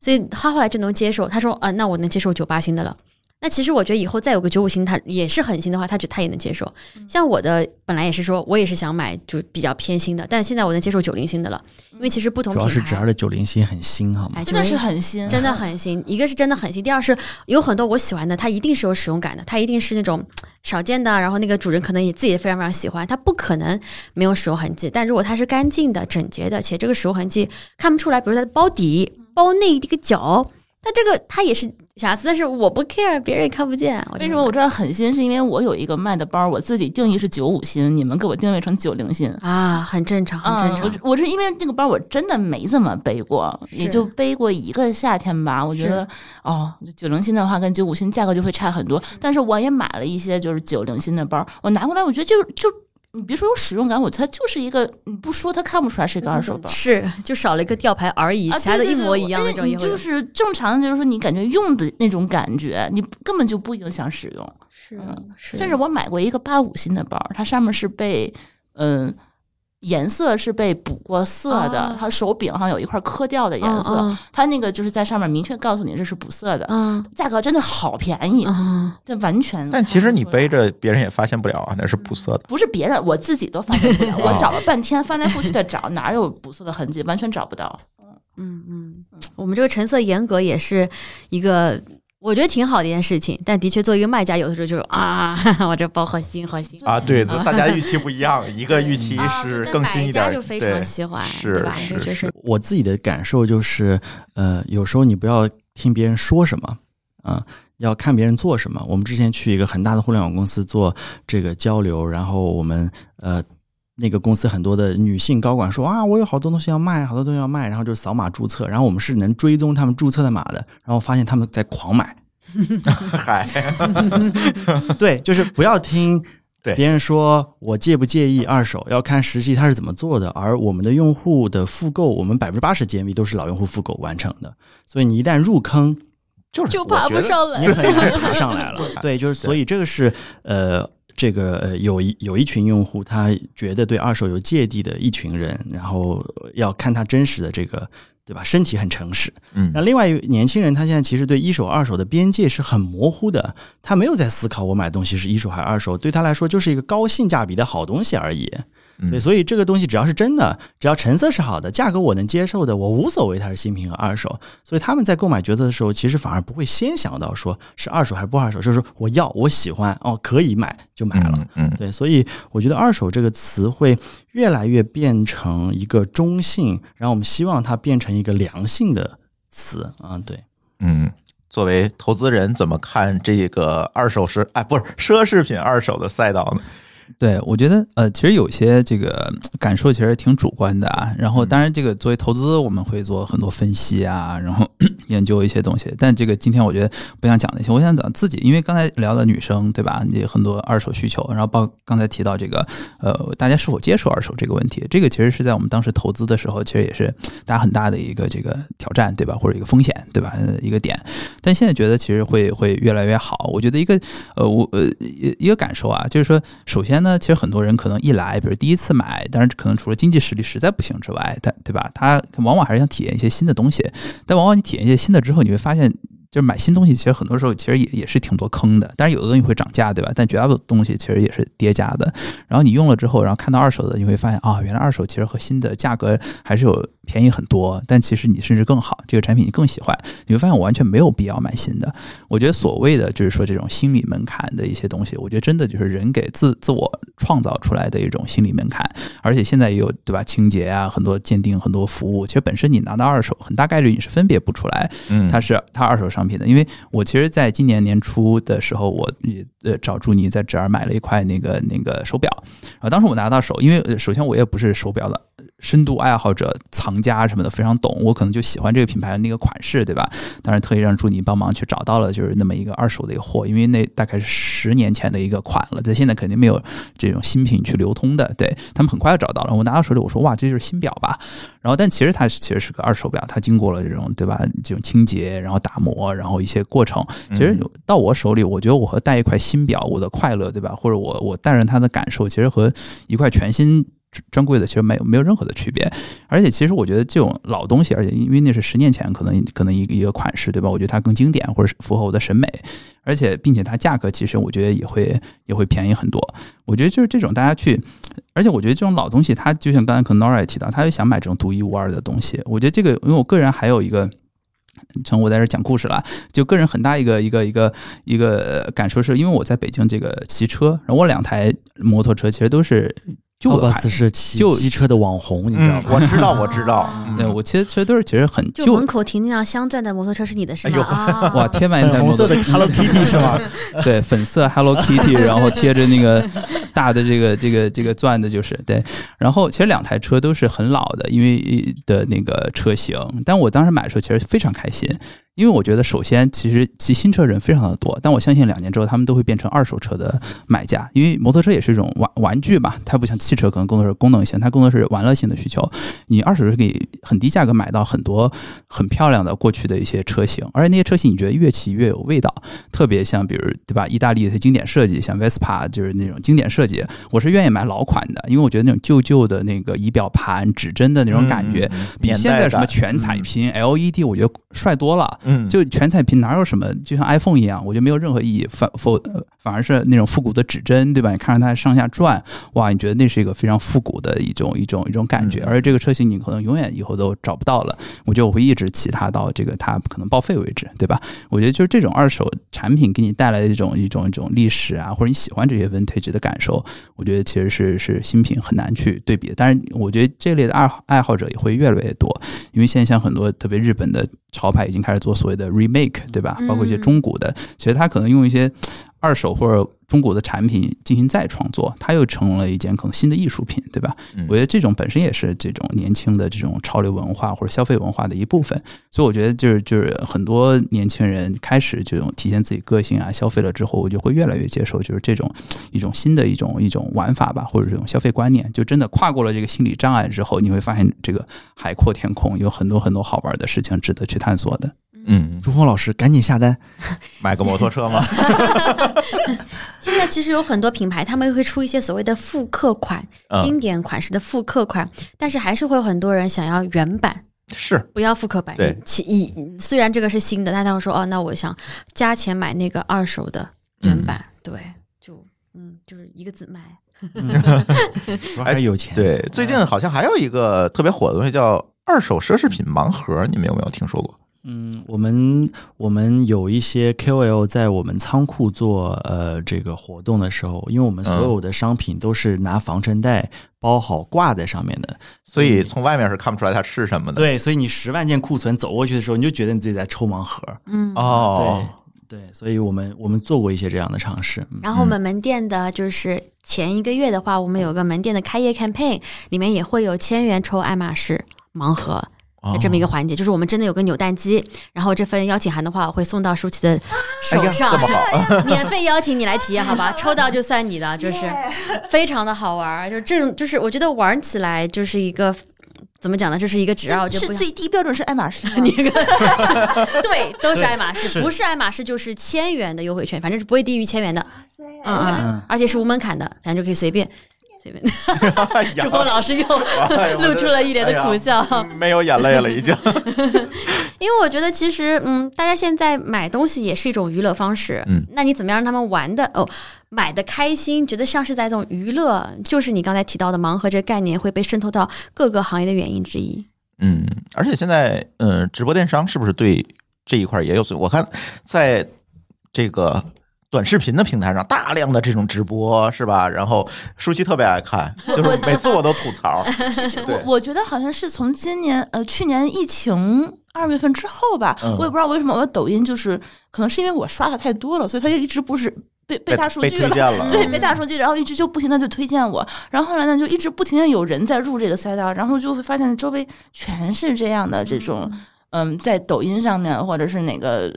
所以她后来就能接受。她说：“啊，那我能接受九八新的了。”那其实我觉得以后再有个九五星，他也是狠新的话，他觉得他也能接受。像我的本来也是说，我也是想买就比较偏新的，但现在我能接受九零新的了，因为其实不同主要是侄儿的九零新很新，好吗？哎，真的是很新，真的很新。一个是真的很新，第二是有很多我喜欢的，它一定是有使用感的，它一定是那种少见的，然后那个主人可能也自己也非常非常喜欢，它不可能没有使用痕迹。但如果它是干净的、整洁的，且这个使用痕迹看不出来，比如它的包底、包内这个角，它这个它也是瑕疵，但是我不 care，别人也看不见。为什么我这知道很新？是因为我有一个卖的包，我自己定义是九五新，你们给我定位成九零新。啊，很正常，很正常。我我是因为那个包我真的没怎么背过，也就背过一个夏天吧。我觉得哦，九零新的话跟九五新价格就会差很多。但是我也买了一些就是九零新的包，我拿过来，我觉得就就你别说有使用感，我它就是一个你不说它看不出来是一个二手包。是，就少了一个吊牌而已，啊，其他的一模一样的那种。你就是正常的，就是说你感觉用的那种感觉，你根本就不影响使用。是，甚至我买过一个八五新的包，它上面是被嗯。颜色是被补过色的，哦它手柄上有一块磕掉的颜色，嗯它那个就是在上面明确告诉你这是补色的，嗯价格真的好便宜，嗯这完全。但其实你背着别人也发现不了啊，那是补色的。不是别人，我自己都发现不了，哦我找了半天，翻来覆去的找，哪有补色的痕迹，完全找不到。嗯嗯，我们这个成色严格也是一个。我觉得挺好的一件事情，但的确作为一个卖家，有的时候就是啊，我这包好新好新啊，对，大家预期不一样，一个预期啊是更新一点对常喜欢，是对吧？是是我自己的感受就是，呃，有时候你不要听别人说什么，嗯，要看别人做什么。我们之前去一个很大的互联网公司做这个交流，然后我们呃。那个公司很多的女性高管说啊，我有好多东西要卖，好多东西要卖，然后就扫码注册，然后我们是能追踪他们注册的码的，然后发现他们在狂买。嗨，对，就是不要听 别人说我介不介意二手，要看实际他是怎么做的。而我们的用户的复购，我们百分之八十 GMV 都是老用户复购完成的，所以你一旦入坑，就是就爬不上来你。很难爬上来了。对，就是所以这个是呃。这个呃，有一有一群用户，他觉得对二手有芥蒂的一群人，然后要看他真实的这个，对吧？身体很诚实。嗯那另外一年轻人，他现在其实对一手、二手的边界是很模糊的，他没有在思考我买东西是一手还是二手，对他来说就是一个高性价比的好东西而已。嗯对，所以这个东西只要是真的，只要成色是好的，价格我能接受的，我无所谓它是新品和二手。所以他们在购买决策的时候，其实反而不会先想到说是二手还是不二手，就是说我要我喜欢哦，可以买就买了。嗯嗯对，所以我觉得“二手”这个词会越来越变成一个中性，然后我们希望它变成一个良性的词啊。对，嗯，作为投资人怎么看这个二手是哎不是奢侈品二手的赛道呢？对，我觉得呃，其实有些这个感受其实挺主观的啊。然后，当然这个作为投资，我们会做很多分析啊，然后 研究一些东西。但这个今天我觉得不想讲那些，我想讲自己，因为刚才聊的女生对吧？你很多二手需求，然后包刚才提到这个呃，大家是否接受二手这个问题，这个其实是在我们当时投资的时候，其实也是大家很大的一个这个挑战对吧？或者一个风险对吧？呃一个点。但现在觉得其实会会越来越好。我觉得一个呃，我呃一一个感受啊，就是说，首先呢，其实很多人可能一来，比如第一次买，当然可能除了经济实力实在不行之外，他对吧？他往往还是想体验一些新的东西。但往往你体验一些新的之后，你会发现。就是买新东西，其实很多时候其实也也是挺多坑的。但是有的东西会涨价，对吧？但绝大部分东西其实也是跌价的。然后你用了之后，然后看到二手的，你会发现啊，原来二手其实和新的价格还是有便宜很多。但其实你甚至更好，这个产品你更喜欢，你会发现我完全没有必要买新的。我觉得所谓的就是说这种心理门槛的一些东西，我觉得真的就是人给自自我创造出来的一种心理门槛。而且现在也有对吧？清洁啊，很多鉴定，很多服务，其实本身你拿到二手，很大概率你是分别不出来嗯，它是它二手商品的。因为我其实在今年年初的时候，我也呃找朱妮在这儿买了一块那个那个手表，然后当时我拿到手，因为首先我也不是手表的深度爱好者、藏家什么的非常懂，我可能就喜欢这个品牌的那个款式，对吧？当然特意让朱妮帮忙去找到了就是那么一个二手的一个货，因为那大概是十年前的一个款了，在现在肯定没有这种新品去流通的。对他们很快就找到了，我拿到手里我说哇，这就是新表吧？然后但其实它其实是个二手表，它经过了这种对吧这种清洁，然后打磨，然后一些过程。其实到我手里，我觉得我和带一块新表，我的快乐对吧？或者我我带着它的感受，其实和一块全新。专柜的其实没有没有任何的区别，而且其实我觉得这种老东西，而且因为那是十年前可能可能一个一个款式对吧？我觉得它更经典或者是符合我的审美，而且并且它价格其实我觉得也会也会便宜很多。我觉得就是这种大家去，而且我觉得这种老东西，它就像刚才可能 Nora 也提到，他就想买这种独一无二的东西。我觉得这个，因为我个人还有一个。成我在这讲故事了，就个人很大一个一个一个一个感受是，因为我在北京这个骑车，然后我两台摩托车其实都是旧的款奥巴斯，是骑就机车的网红，你知道嗯，吗？我知道，我知道，对我其实其实都是其实很旧就门口停那辆镶钻的摩托车是你的是吗？哎呦啊，哇，贴满一台红摩托色的 Hello Kitty 是吗？对，粉色 Hello Kitty，然后贴着那个大的这个这个这个钻的，就是对。然后其实两台车都是很老的，因为的那个车型。但我当时买的时候其实非常开心，因为我觉得首先其实骑新车人非常的多，但我相信两年之后他们都会变成二手车的买家，因为摩托车也是一种玩玩具吧，它不像汽车可能更多是功能性，它更多是玩乐性的需求。你二手车可以很低价格买到很多很漂亮的过去的一些车型，而且那些车型你觉得越骑越有味道。特别像比如对吧，意大利的经典设计，像 Vespa 就是那种经典设计，我是愿意买老款的，因为我觉得那种旧旧的那个仪表盘、指针的那种感觉，嗯比现在什么全彩，屏、LED，我觉得帅多了。嗯，就全彩屏哪有什么，就像 iPhone 一样，我觉得没有任何意义，反否呃反而是那种复古的指针，对吧？你看着它上下转，哇，你觉得那是是一个非常复古的一种一种一种感觉，嗯而这个车型你可能永远以后都找不到了。我觉得我会一直骑它到这个它可能报废为止，对吧？我觉得就是这种二手产品给你带来的一种一种一种历史啊，或者你喜欢这些 vintage 的感受，我觉得其实是是新品很难去对比的。但是我觉得这类的爱好爱好者也会越来越多，因为现在像很多特别日本的潮牌已经开始做所谓的 remake，对吧？包括一些嗯中古的，其实它可能用一些二手或者中古的产品进行再创作，它又成了一件可能新的艺术品，对吧？嗯我觉得这种本身也是这种年轻的这种潮流文化或者消费文化的一部分，所以我觉得就是就是很多年轻人开始这种体现自己个性啊，消费了之后，我就会越来越接受就是这种一种新的一种一种玩法吧，或者这种消费观念，就真的跨过了这个心理障碍之后，你会发现这个海阔天空，有很多很多好玩的事情值得去探索的。嗯，朱峰老师赶紧下单，买个摩托车吗？现在其实有很多品牌，他们会出一些所谓的复刻款、嗯，经典款式的复刻款，但是还是会有很多人想要原版。是，不要复刻版，对其一虽然这个是新的，但他会说哦，那我想加钱买那个二手的原版，对，就嗯，就是一个字卖。主要还是有钱。对。最近好像还有一个特别火的东西叫二手奢侈品盲盒，你们有没有听说过？嗯，我们我们有一些 KOL 在我们仓库做呃这个活动的时候，因为我们所有的商品都是拿防尘袋包好挂在上面的，所以从外面是看不出来它是什么的。对，所以你十万件库存走过去的时候，你就觉得你自己在抽盲盒。嗯，哦，对对，所以我们我们做过一些这样的尝试。嗯然后我们门店的就是前一个月的话，我们有个门店的开业 campaign，里面也会有千元抽爱马仕盲盒。这么一个环节，就是我们真的有个扭蛋机，然后这份邀请函的话，我会送到舒淇的哎呀，手上，这么好，免费邀请你来体验，好吧？抽到就算你的，就是非常的好玩儿。就这种，就是我觉得玩起来就是一个怎么讲呢？就是一个只要就不是最低标准是爱马仕吗，你个 对，都是爱马仕，不是爱马仕就是千元的优惠券，反正是不会低于千元的。嗯嗯嗯，而且是无门槛的，反正就可以随便随便。哎 呀朱峰老师又露出了一脸的苦笑。哎没有眼泪了，已经。因为我觉得其实，嗯，大家现在买东西也是一种娱乐方式。嗯，那你怎么样让他们玩的哦，买的开心，觉得像是在这种娱乐，就是你刚才提到的盲盒这个概念会被渗透到各个行业的原因之一。嗯，而且现在，嗯、直播电商是不是对这一块也有所？我看在这个短视频的平台上，大量的这种直播是吧？然后舒淇特别爱看，就是每次我都吐槽。对我我觉得好像是从今年呃去年疫情二月份之后吧，嗯我也不知道为什么我的抖音就是可能是因为我刷的太多了，所以它就一直不是被被大数据了。了，对，嗯被大数据，然后一直就不停的就推荐我，然后后来呢，就一直不停的有人在入这个赛道，然后就会发现周围全是这样的这种，嗯，在抖音上面或者是哪个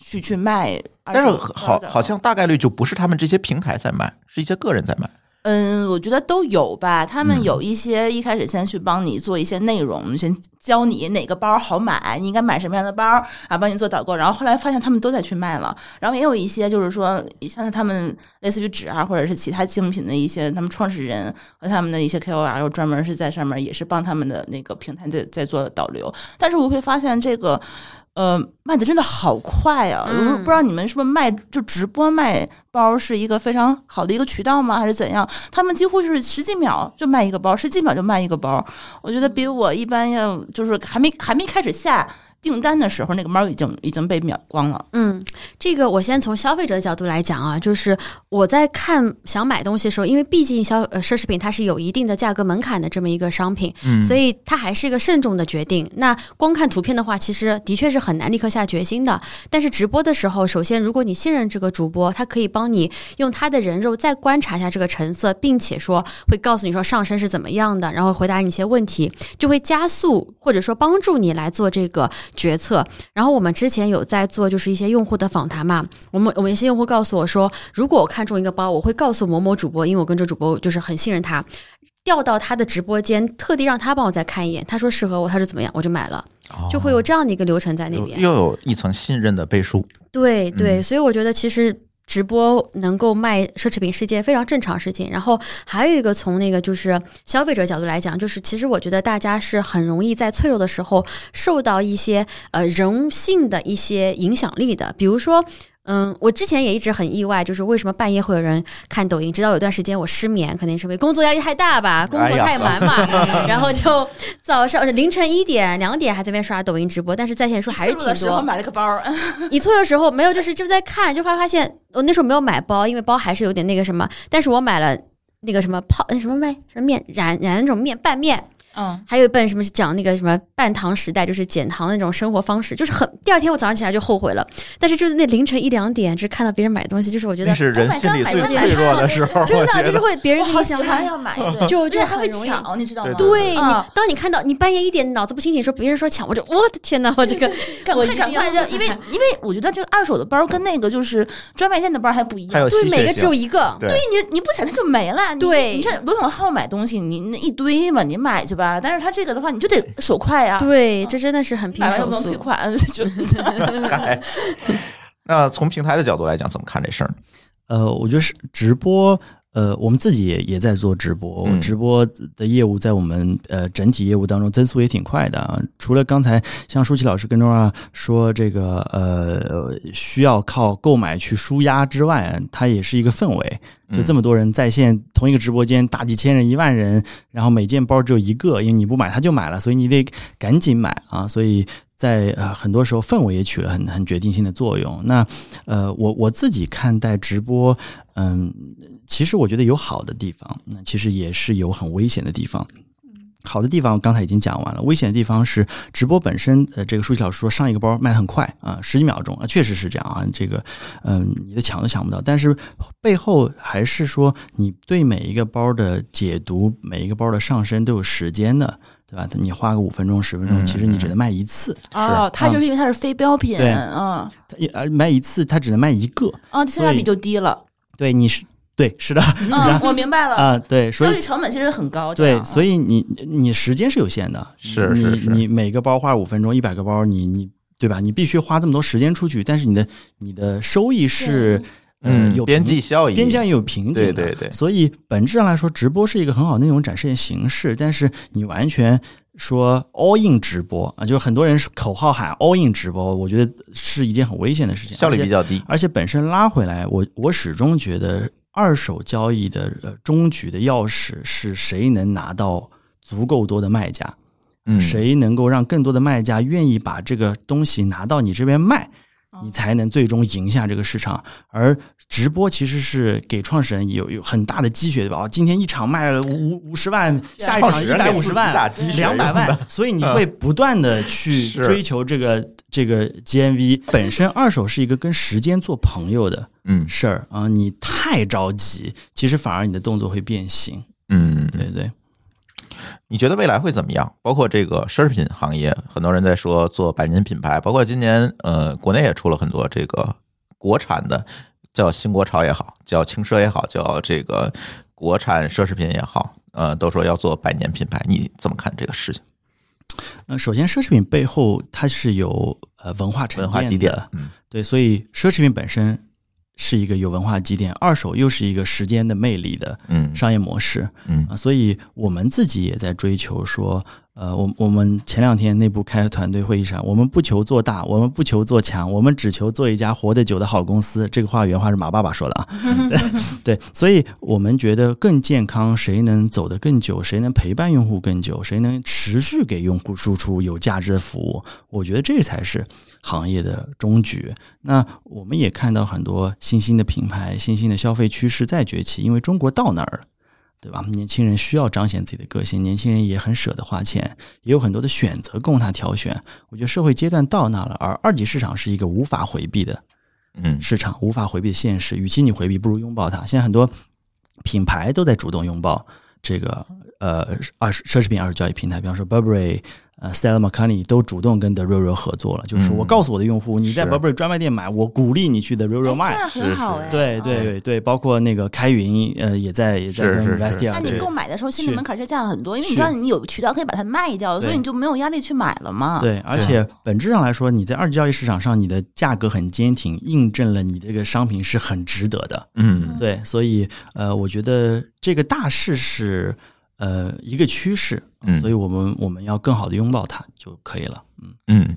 去去卖但是好好像大概率就不是他们这些平台在卖，是一些个人在卖。嗯，我觉得都有吧。他们嗯有一些一开始先去帮你做一些内容，先教你哪个包好买，你应该买什么样的包啊，帮你做导购。然后后来发现他们都在去卖了。然后也有一些就是说，像是他们类似于纸啊，或者是其他精品的一些他们创始人和他们的一些 KOL，专门是在上面也是帮他们的那个平台在在做导流。但是我会发现这个。呃，卖的真的好快啊！不知道你们是不是卖就直播卖包是一个非常好的一个渠道吗？还是怎样？他们几乎是十几秒就卖一个包，十几秒就卖一个包。我觉得比我一般要就是还没还没开始下订单的时候，那个猫已经已经被秒光了。嗯，这个我先从消费者的角度来讲啊，就是我在看想买东西的时候，因为毕竟消呃奢侈品它是有一定的价格门槛的这么一个商品，嗯所以它还是一个慎重的决定。那光看图片的话，其实的确是很难立刻下决心的。但是直播的时候，首先如果你信任这个主播，他可以帮你用他的人肉再观察一下这个成色，并且说会告诉你说上身是怎么样的，然后回答你一些问题，就会加速或者说帮助你来做这个决策。然后我们之前有在做就是一些用户的访谈嘛，我们我们一些用户告诉我说，如果我看中一个包，我会告诉某某主播，因为我跟这主播就是很信任他。调到他的直播间，特地让他帮我再看一眼。他说适合我，他说怎么样，我就买了，就会有这样的一个流程在那又边。又有一层信任的背书。对对，嗯所以我觉得其实直播能够卖奢侈品是件非常正常事情。然后还有一个从那个就是消费者角度来讲，就是其实我觉得大家是很容易在脆弱的时候受到一些呃人性的一些影响力的，比如说。嗯，我之前也一直很意外，就是为什么半夜会有人看抖音？直到有段时间我失眠，肯定是因为工作压力太大吧，工作太忙嘛，然后就早上凌晨一点、两点还在那边刷抖音直播，但是在线数还是挺的时候多。买了个包，一错的时候没有，就是就在看，就发发现我那时候没有买包，因为包还是有点那个什么，但是我买了那个什么泡那什么面什么面染染那种面拌面，嗯，还有一本什么是讲那个什么半糖时代，就是减糖那种生活方式，就是很第二天我早上起来就后悔了，但是就是那凌晨一两点，就是看到别人买东西，就是我觉得那是人心里最脆弱的时候，真的。就是会别人我好喜欢要买，就就因为他会很容易抢，你知道吗？对当你看到你半夜一点脑子不清醒说别人说抢，我就 我的天哪，我这个赶快赶快要，因为因为我觉得这个二手的包跟那个就是专卖店的包还不一样。对每个只有，一个，对对你你不抢它就没了，对你看罗永浩买东西，你那一堆嘛，你买去吧。但是他这个的话，你就得手快呀，对，这真的是很拼买完又。不能退款，就。嗨。那从平台的角度来讲，怎么看这事儿呢？呃，我觉得是直播，呃，我们自己也也在做直播，嗯直播的业务在我们呃整体业务当中增速也挺快的啊。除了刚才像舒淇老师跟中啊说这个呃需要靠购买去舒压之外，它也是一个氛围。就这么多人在线同一个直播间，大几千人、一万人，然后每件包只有一个，因为你不买他就买了，所以你得赶紧买啊。所以在呃很多时候氛围也起了很很决定性的作用。那呃我我自己看待直播，嗯，其实我觉得有好的地方，那其实也是有很危险的地方。好的地方刚才已经讲完了，危险的地方是直播本身。呃，这个舒淇老师说上一个包卖的很快啊，十几秒钟啊，确实是这样啊。这个，嗯，你的抢都抢不到。但是背后还是说你对每一个包的解读，每一个包的上身都有时间的，对吧？你花个五分钟、十分钟，嗯其实你只能卖一次。哦，它就是因为它是非标品，对嗯它一而卖一次，它只能卖一个。啊，性价比就低了。对，你是对，是的嗯，我明白了。啊，对，所交以易成本其实很高，对，所以你你时间是有限的，是是是你每个包花五分钟，一百个包，你你对吧？你必须花这么多时间出去，但是你的你的收益是嗯有边际效益，边界有瓶颈的，对对对所以本质上来说，直播是一个很好的内容展示的形式，但是你完全说 all in 直播啊，就是很多人口号喊 all in 直播，我觉得是一件很危险的事情，效率比较低。而且本身拉回来，我我始终觉得二手交易的呃终局的钥匙是谁能拿到足够多的卖家，嗯，谁能够让更多的卖家愿意把这个东西拿到你这边卖，你才能最终赢下这个市场。而直播其实是给创始人有有很大的积雪，对吧？哦今天一场卖了五五五十万，下一场一百五十万两百万，所以你会不断的去追求这个这个 GMV。本身二手是一个跟时间做朋友的嗯事儿啊，你太着急，其实反而你的动作会变形。嗯，对对，你觉得未来会怎么样？包括这个奢侈品行业，很多人在说做百年品牌，包括今年呃，国内也出了很多这个国产的，叫新国潮也好，叫轻奢也好，叫这个国产奢侈品也好，呃，都说要做百年品牌，你怎么看这个事情？呃，首先奢侈品背后它是有呃文化沉文化淀积淀的，，嗯对，所以奢侈品本身是一个有文化积淀，二手又是一个时间的魅力的嗯。商业模式。嗯。啊，所以我们自己也在追求说，呃，我我们前两天内部开团队会议上，我们不求做大，我们不求做强，我们只求做一家活得久的好公司。这个话原话是马爸爸说的啊，对 对，所以我们觉得更健康，谁能走得更久，谁能陪伴用户更久，谁能持续给用户输出有价值的服务，我觉得这才是行业的终局。那我们也看到很多新兴的品牌、新兴的消费趋势在崛起，因为中国到那儿了。对吧？年轻人需要彰显自己的个性，年轻人也很舍得花钱，也有很多的选择供他挑选。我觉得社会阶段到那了，而二级市场是一个无法回避的嗯市场，无法回避的现实。与其你回避，不如拥抱它。现在很多品牌都在主动拥抱这个呃二奢侈品二手交易平台，比方说 Burberry。呃，Stella McCartney 都主动跟 The Real Real 合作了，就是嗯。我告诉我的用户，你在是 Burberry 专卖店买，我鼓励你去 The Real Real 卖。哎这样很好哎。对对对对，包括那个开云，呃，也在也在跟是是是。Vestia 那你购买的时候，心理门槛就降很多，因为你知道你有渠道可以把它卖掉，所以你就没有压力去买了嘛。对，而且本质上来说，你在二级交易市场上，你的价格很坚挺，印证了你这个商品是很值得的。嗯。对，所以呃，我觉得这个大势是呃一个趋势，嗯所以我们我们要更好的拥抱它就可以了。嗯，嗯，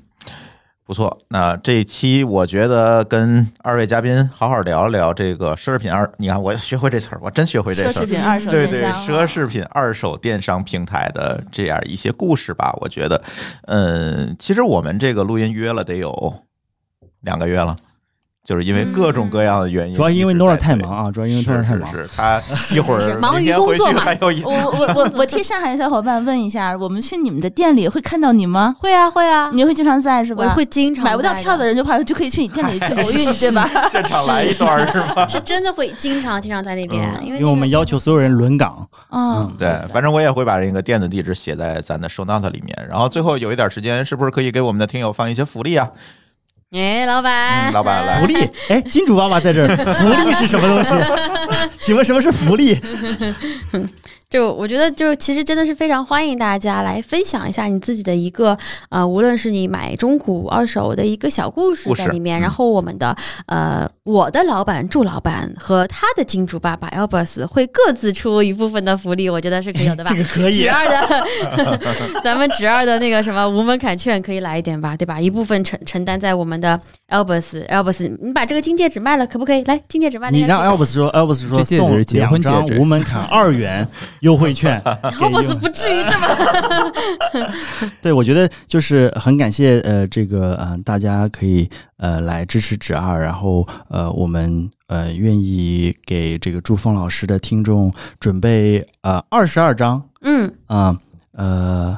不错，那这一期我觉得跟二位嘉宾好好聊一聊这个奢侈品二，你看我学会这词儿，我真学会这奢侈。品二手对对，奢侈品二手电商平台的这样一些故事吧，我觉得，嗯，其实我们这个录音约了得有两个月了，就是因为各种各样的原因，主要因为一直 Nora 太忙啊，主要因为 Nora 太忙。是是是，他一会儿忙于工作嘛我我我我替上海的小伙伴问一下，我们去你们的店里会看到你吗？会啊会啊，你会经常在是吧？我会经常买不到票的人人就怕就可以去你店里偶遇你，对吧？现场来一段是吧？是真的会经常经常在那边，因为因为我们要求所有人轮岗，嗯，对，反正我也会把这个店的地址写在咱的 show note 里面。然后最后有一点时间，是不是可以给我们的听友放一些福利啊？哎，老板，嗯老板来福利，哎，金主爸爸在这儿，福利是什么东西？请问什么是福利？就我觉得，就其实真的是非常欢迎大家来分享一下你自己的一个呃，无论是你买中古、二手的一个小故事在里面。嗯然后我们的呃，我的老板祝老板和他的金主爸爸 Elbus 会各自出一部分的福利，我觉得是可以有的吧这。个可以侄，二的 咱们侄二的那个什么无门槛券可以来一点吧，对吧？一部分承承担在我们的 Elbus Elbus，你把这个金戒指卖了，可不可以？来，金戒指卖了，你让 Elvis 说，Elvis 说这戒指送是结两张婚无门槛二元优惠券。给 Albus 用不至于这么。对，我觉得就是很感谢呃这个呃大家可以呃来支持指二，然后呃我们呃愿意给这个朱峰老师的听众准备呃二十二张嗯，啊呃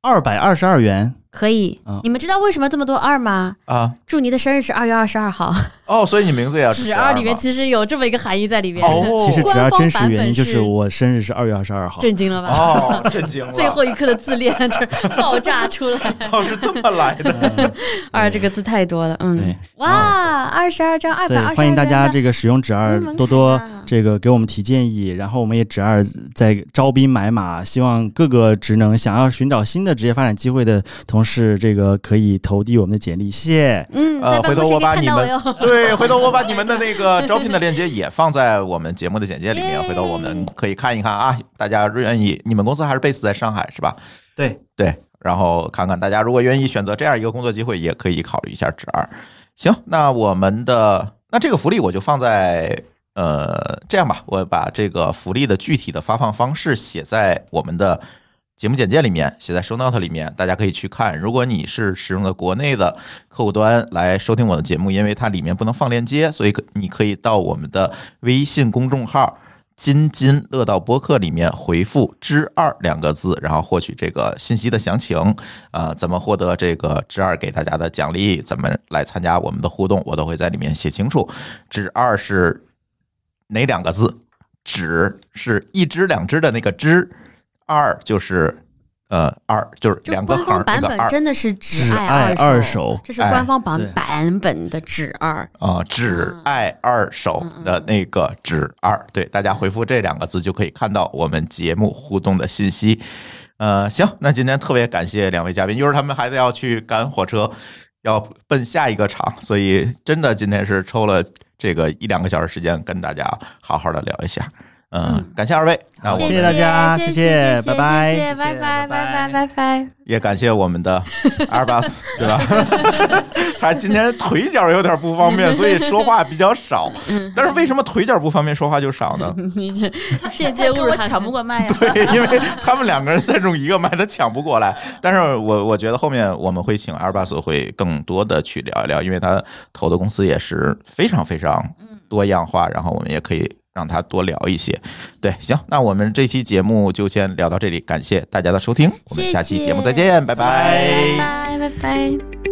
二百二十二元，可以。嗯。你们知道为什么这么多二吗？啊，祝你的生日是二月二十二号，哦，所以你名字也要 指二里面其实有这么一个含义在里面。哦。其实纸二真实原因就是我生日是二月二十二号。震惊了吧？哦，震惊了，最后一刻的自恋就是爆炸出来，哦是这么来的，二这个字太多了，嗯，哇，二十二张，二对百二十，欢迎大家这个使用纸二多多这个给我们提建议，然后我们也纸二在招兵买马，希望各个职能想要寻找新的职业发展机会的同事，这个可以投递我们的简历，谢谢。嗯，呃在办公室可以看到我哟。对，回头我把你们的那个招聘的链接也放在我们节目的简介里面，回头我们可以看一看啊。大家愿意，你们公司还是 base 在上海是吧？对对，然后看看大家如果愿意选择这样一个工作机会，也可以考虑一下职二。行，那我们的那这个福利我就放在呃这样吧，我把这个福利的具体的发放方式写在我们的节目简介里面，写在 show note 里面，大家可以去看。如果你是使用的国内的客户端来收听我的节目，因为它里面不能放链接，所以你可以到我们的微信公众号。津津乐道播客里面回复“之二”两个字，然后获取这个信息的详情。啊，怎么获得这个之二给大家的奖励？怎么来参加我们的互动？我都会在里面写清楚。之二是哪两个字？只是一只两只的那个只，二就是呃二就是两个官方版本真的是只只爱爱二二手这是哎官方版版本的只二。啊，只爱二手的那个只二，对，大家回复这两个字就可以看到我们节目互动的信息。呃，行，那今天特别感谢两位嘉宾，一会儿他们还得要去赶火车，要奔下一个场，所以真的今天是抽了这个一两个小时时间跟大家好好的聊一下。嗯，感谢二位，那我谢谢大家谢谢谢拜拜谢谢拜拜拜拜拜拜拜。也感谢我们的阿尔巴斯，对吧？他今天腿脚有点不方便，所以说话比较少。但是为什么腿脚不方便，说话就少呢？你这间接跟侮辱他我抢不过麦呀。对，因为他们两个人在用一个麦，他抢不过来。但是我我觉得后面我们会请阿尔巴斯会更多的去聊一聊，因为他投的公司也是非常非常多样化，然后我们也可以让他多聊一些。对，行，那我们这期节目就先聊到这里，感谢大家的收听，我们下期节目再见，拜拜。拜拜拜。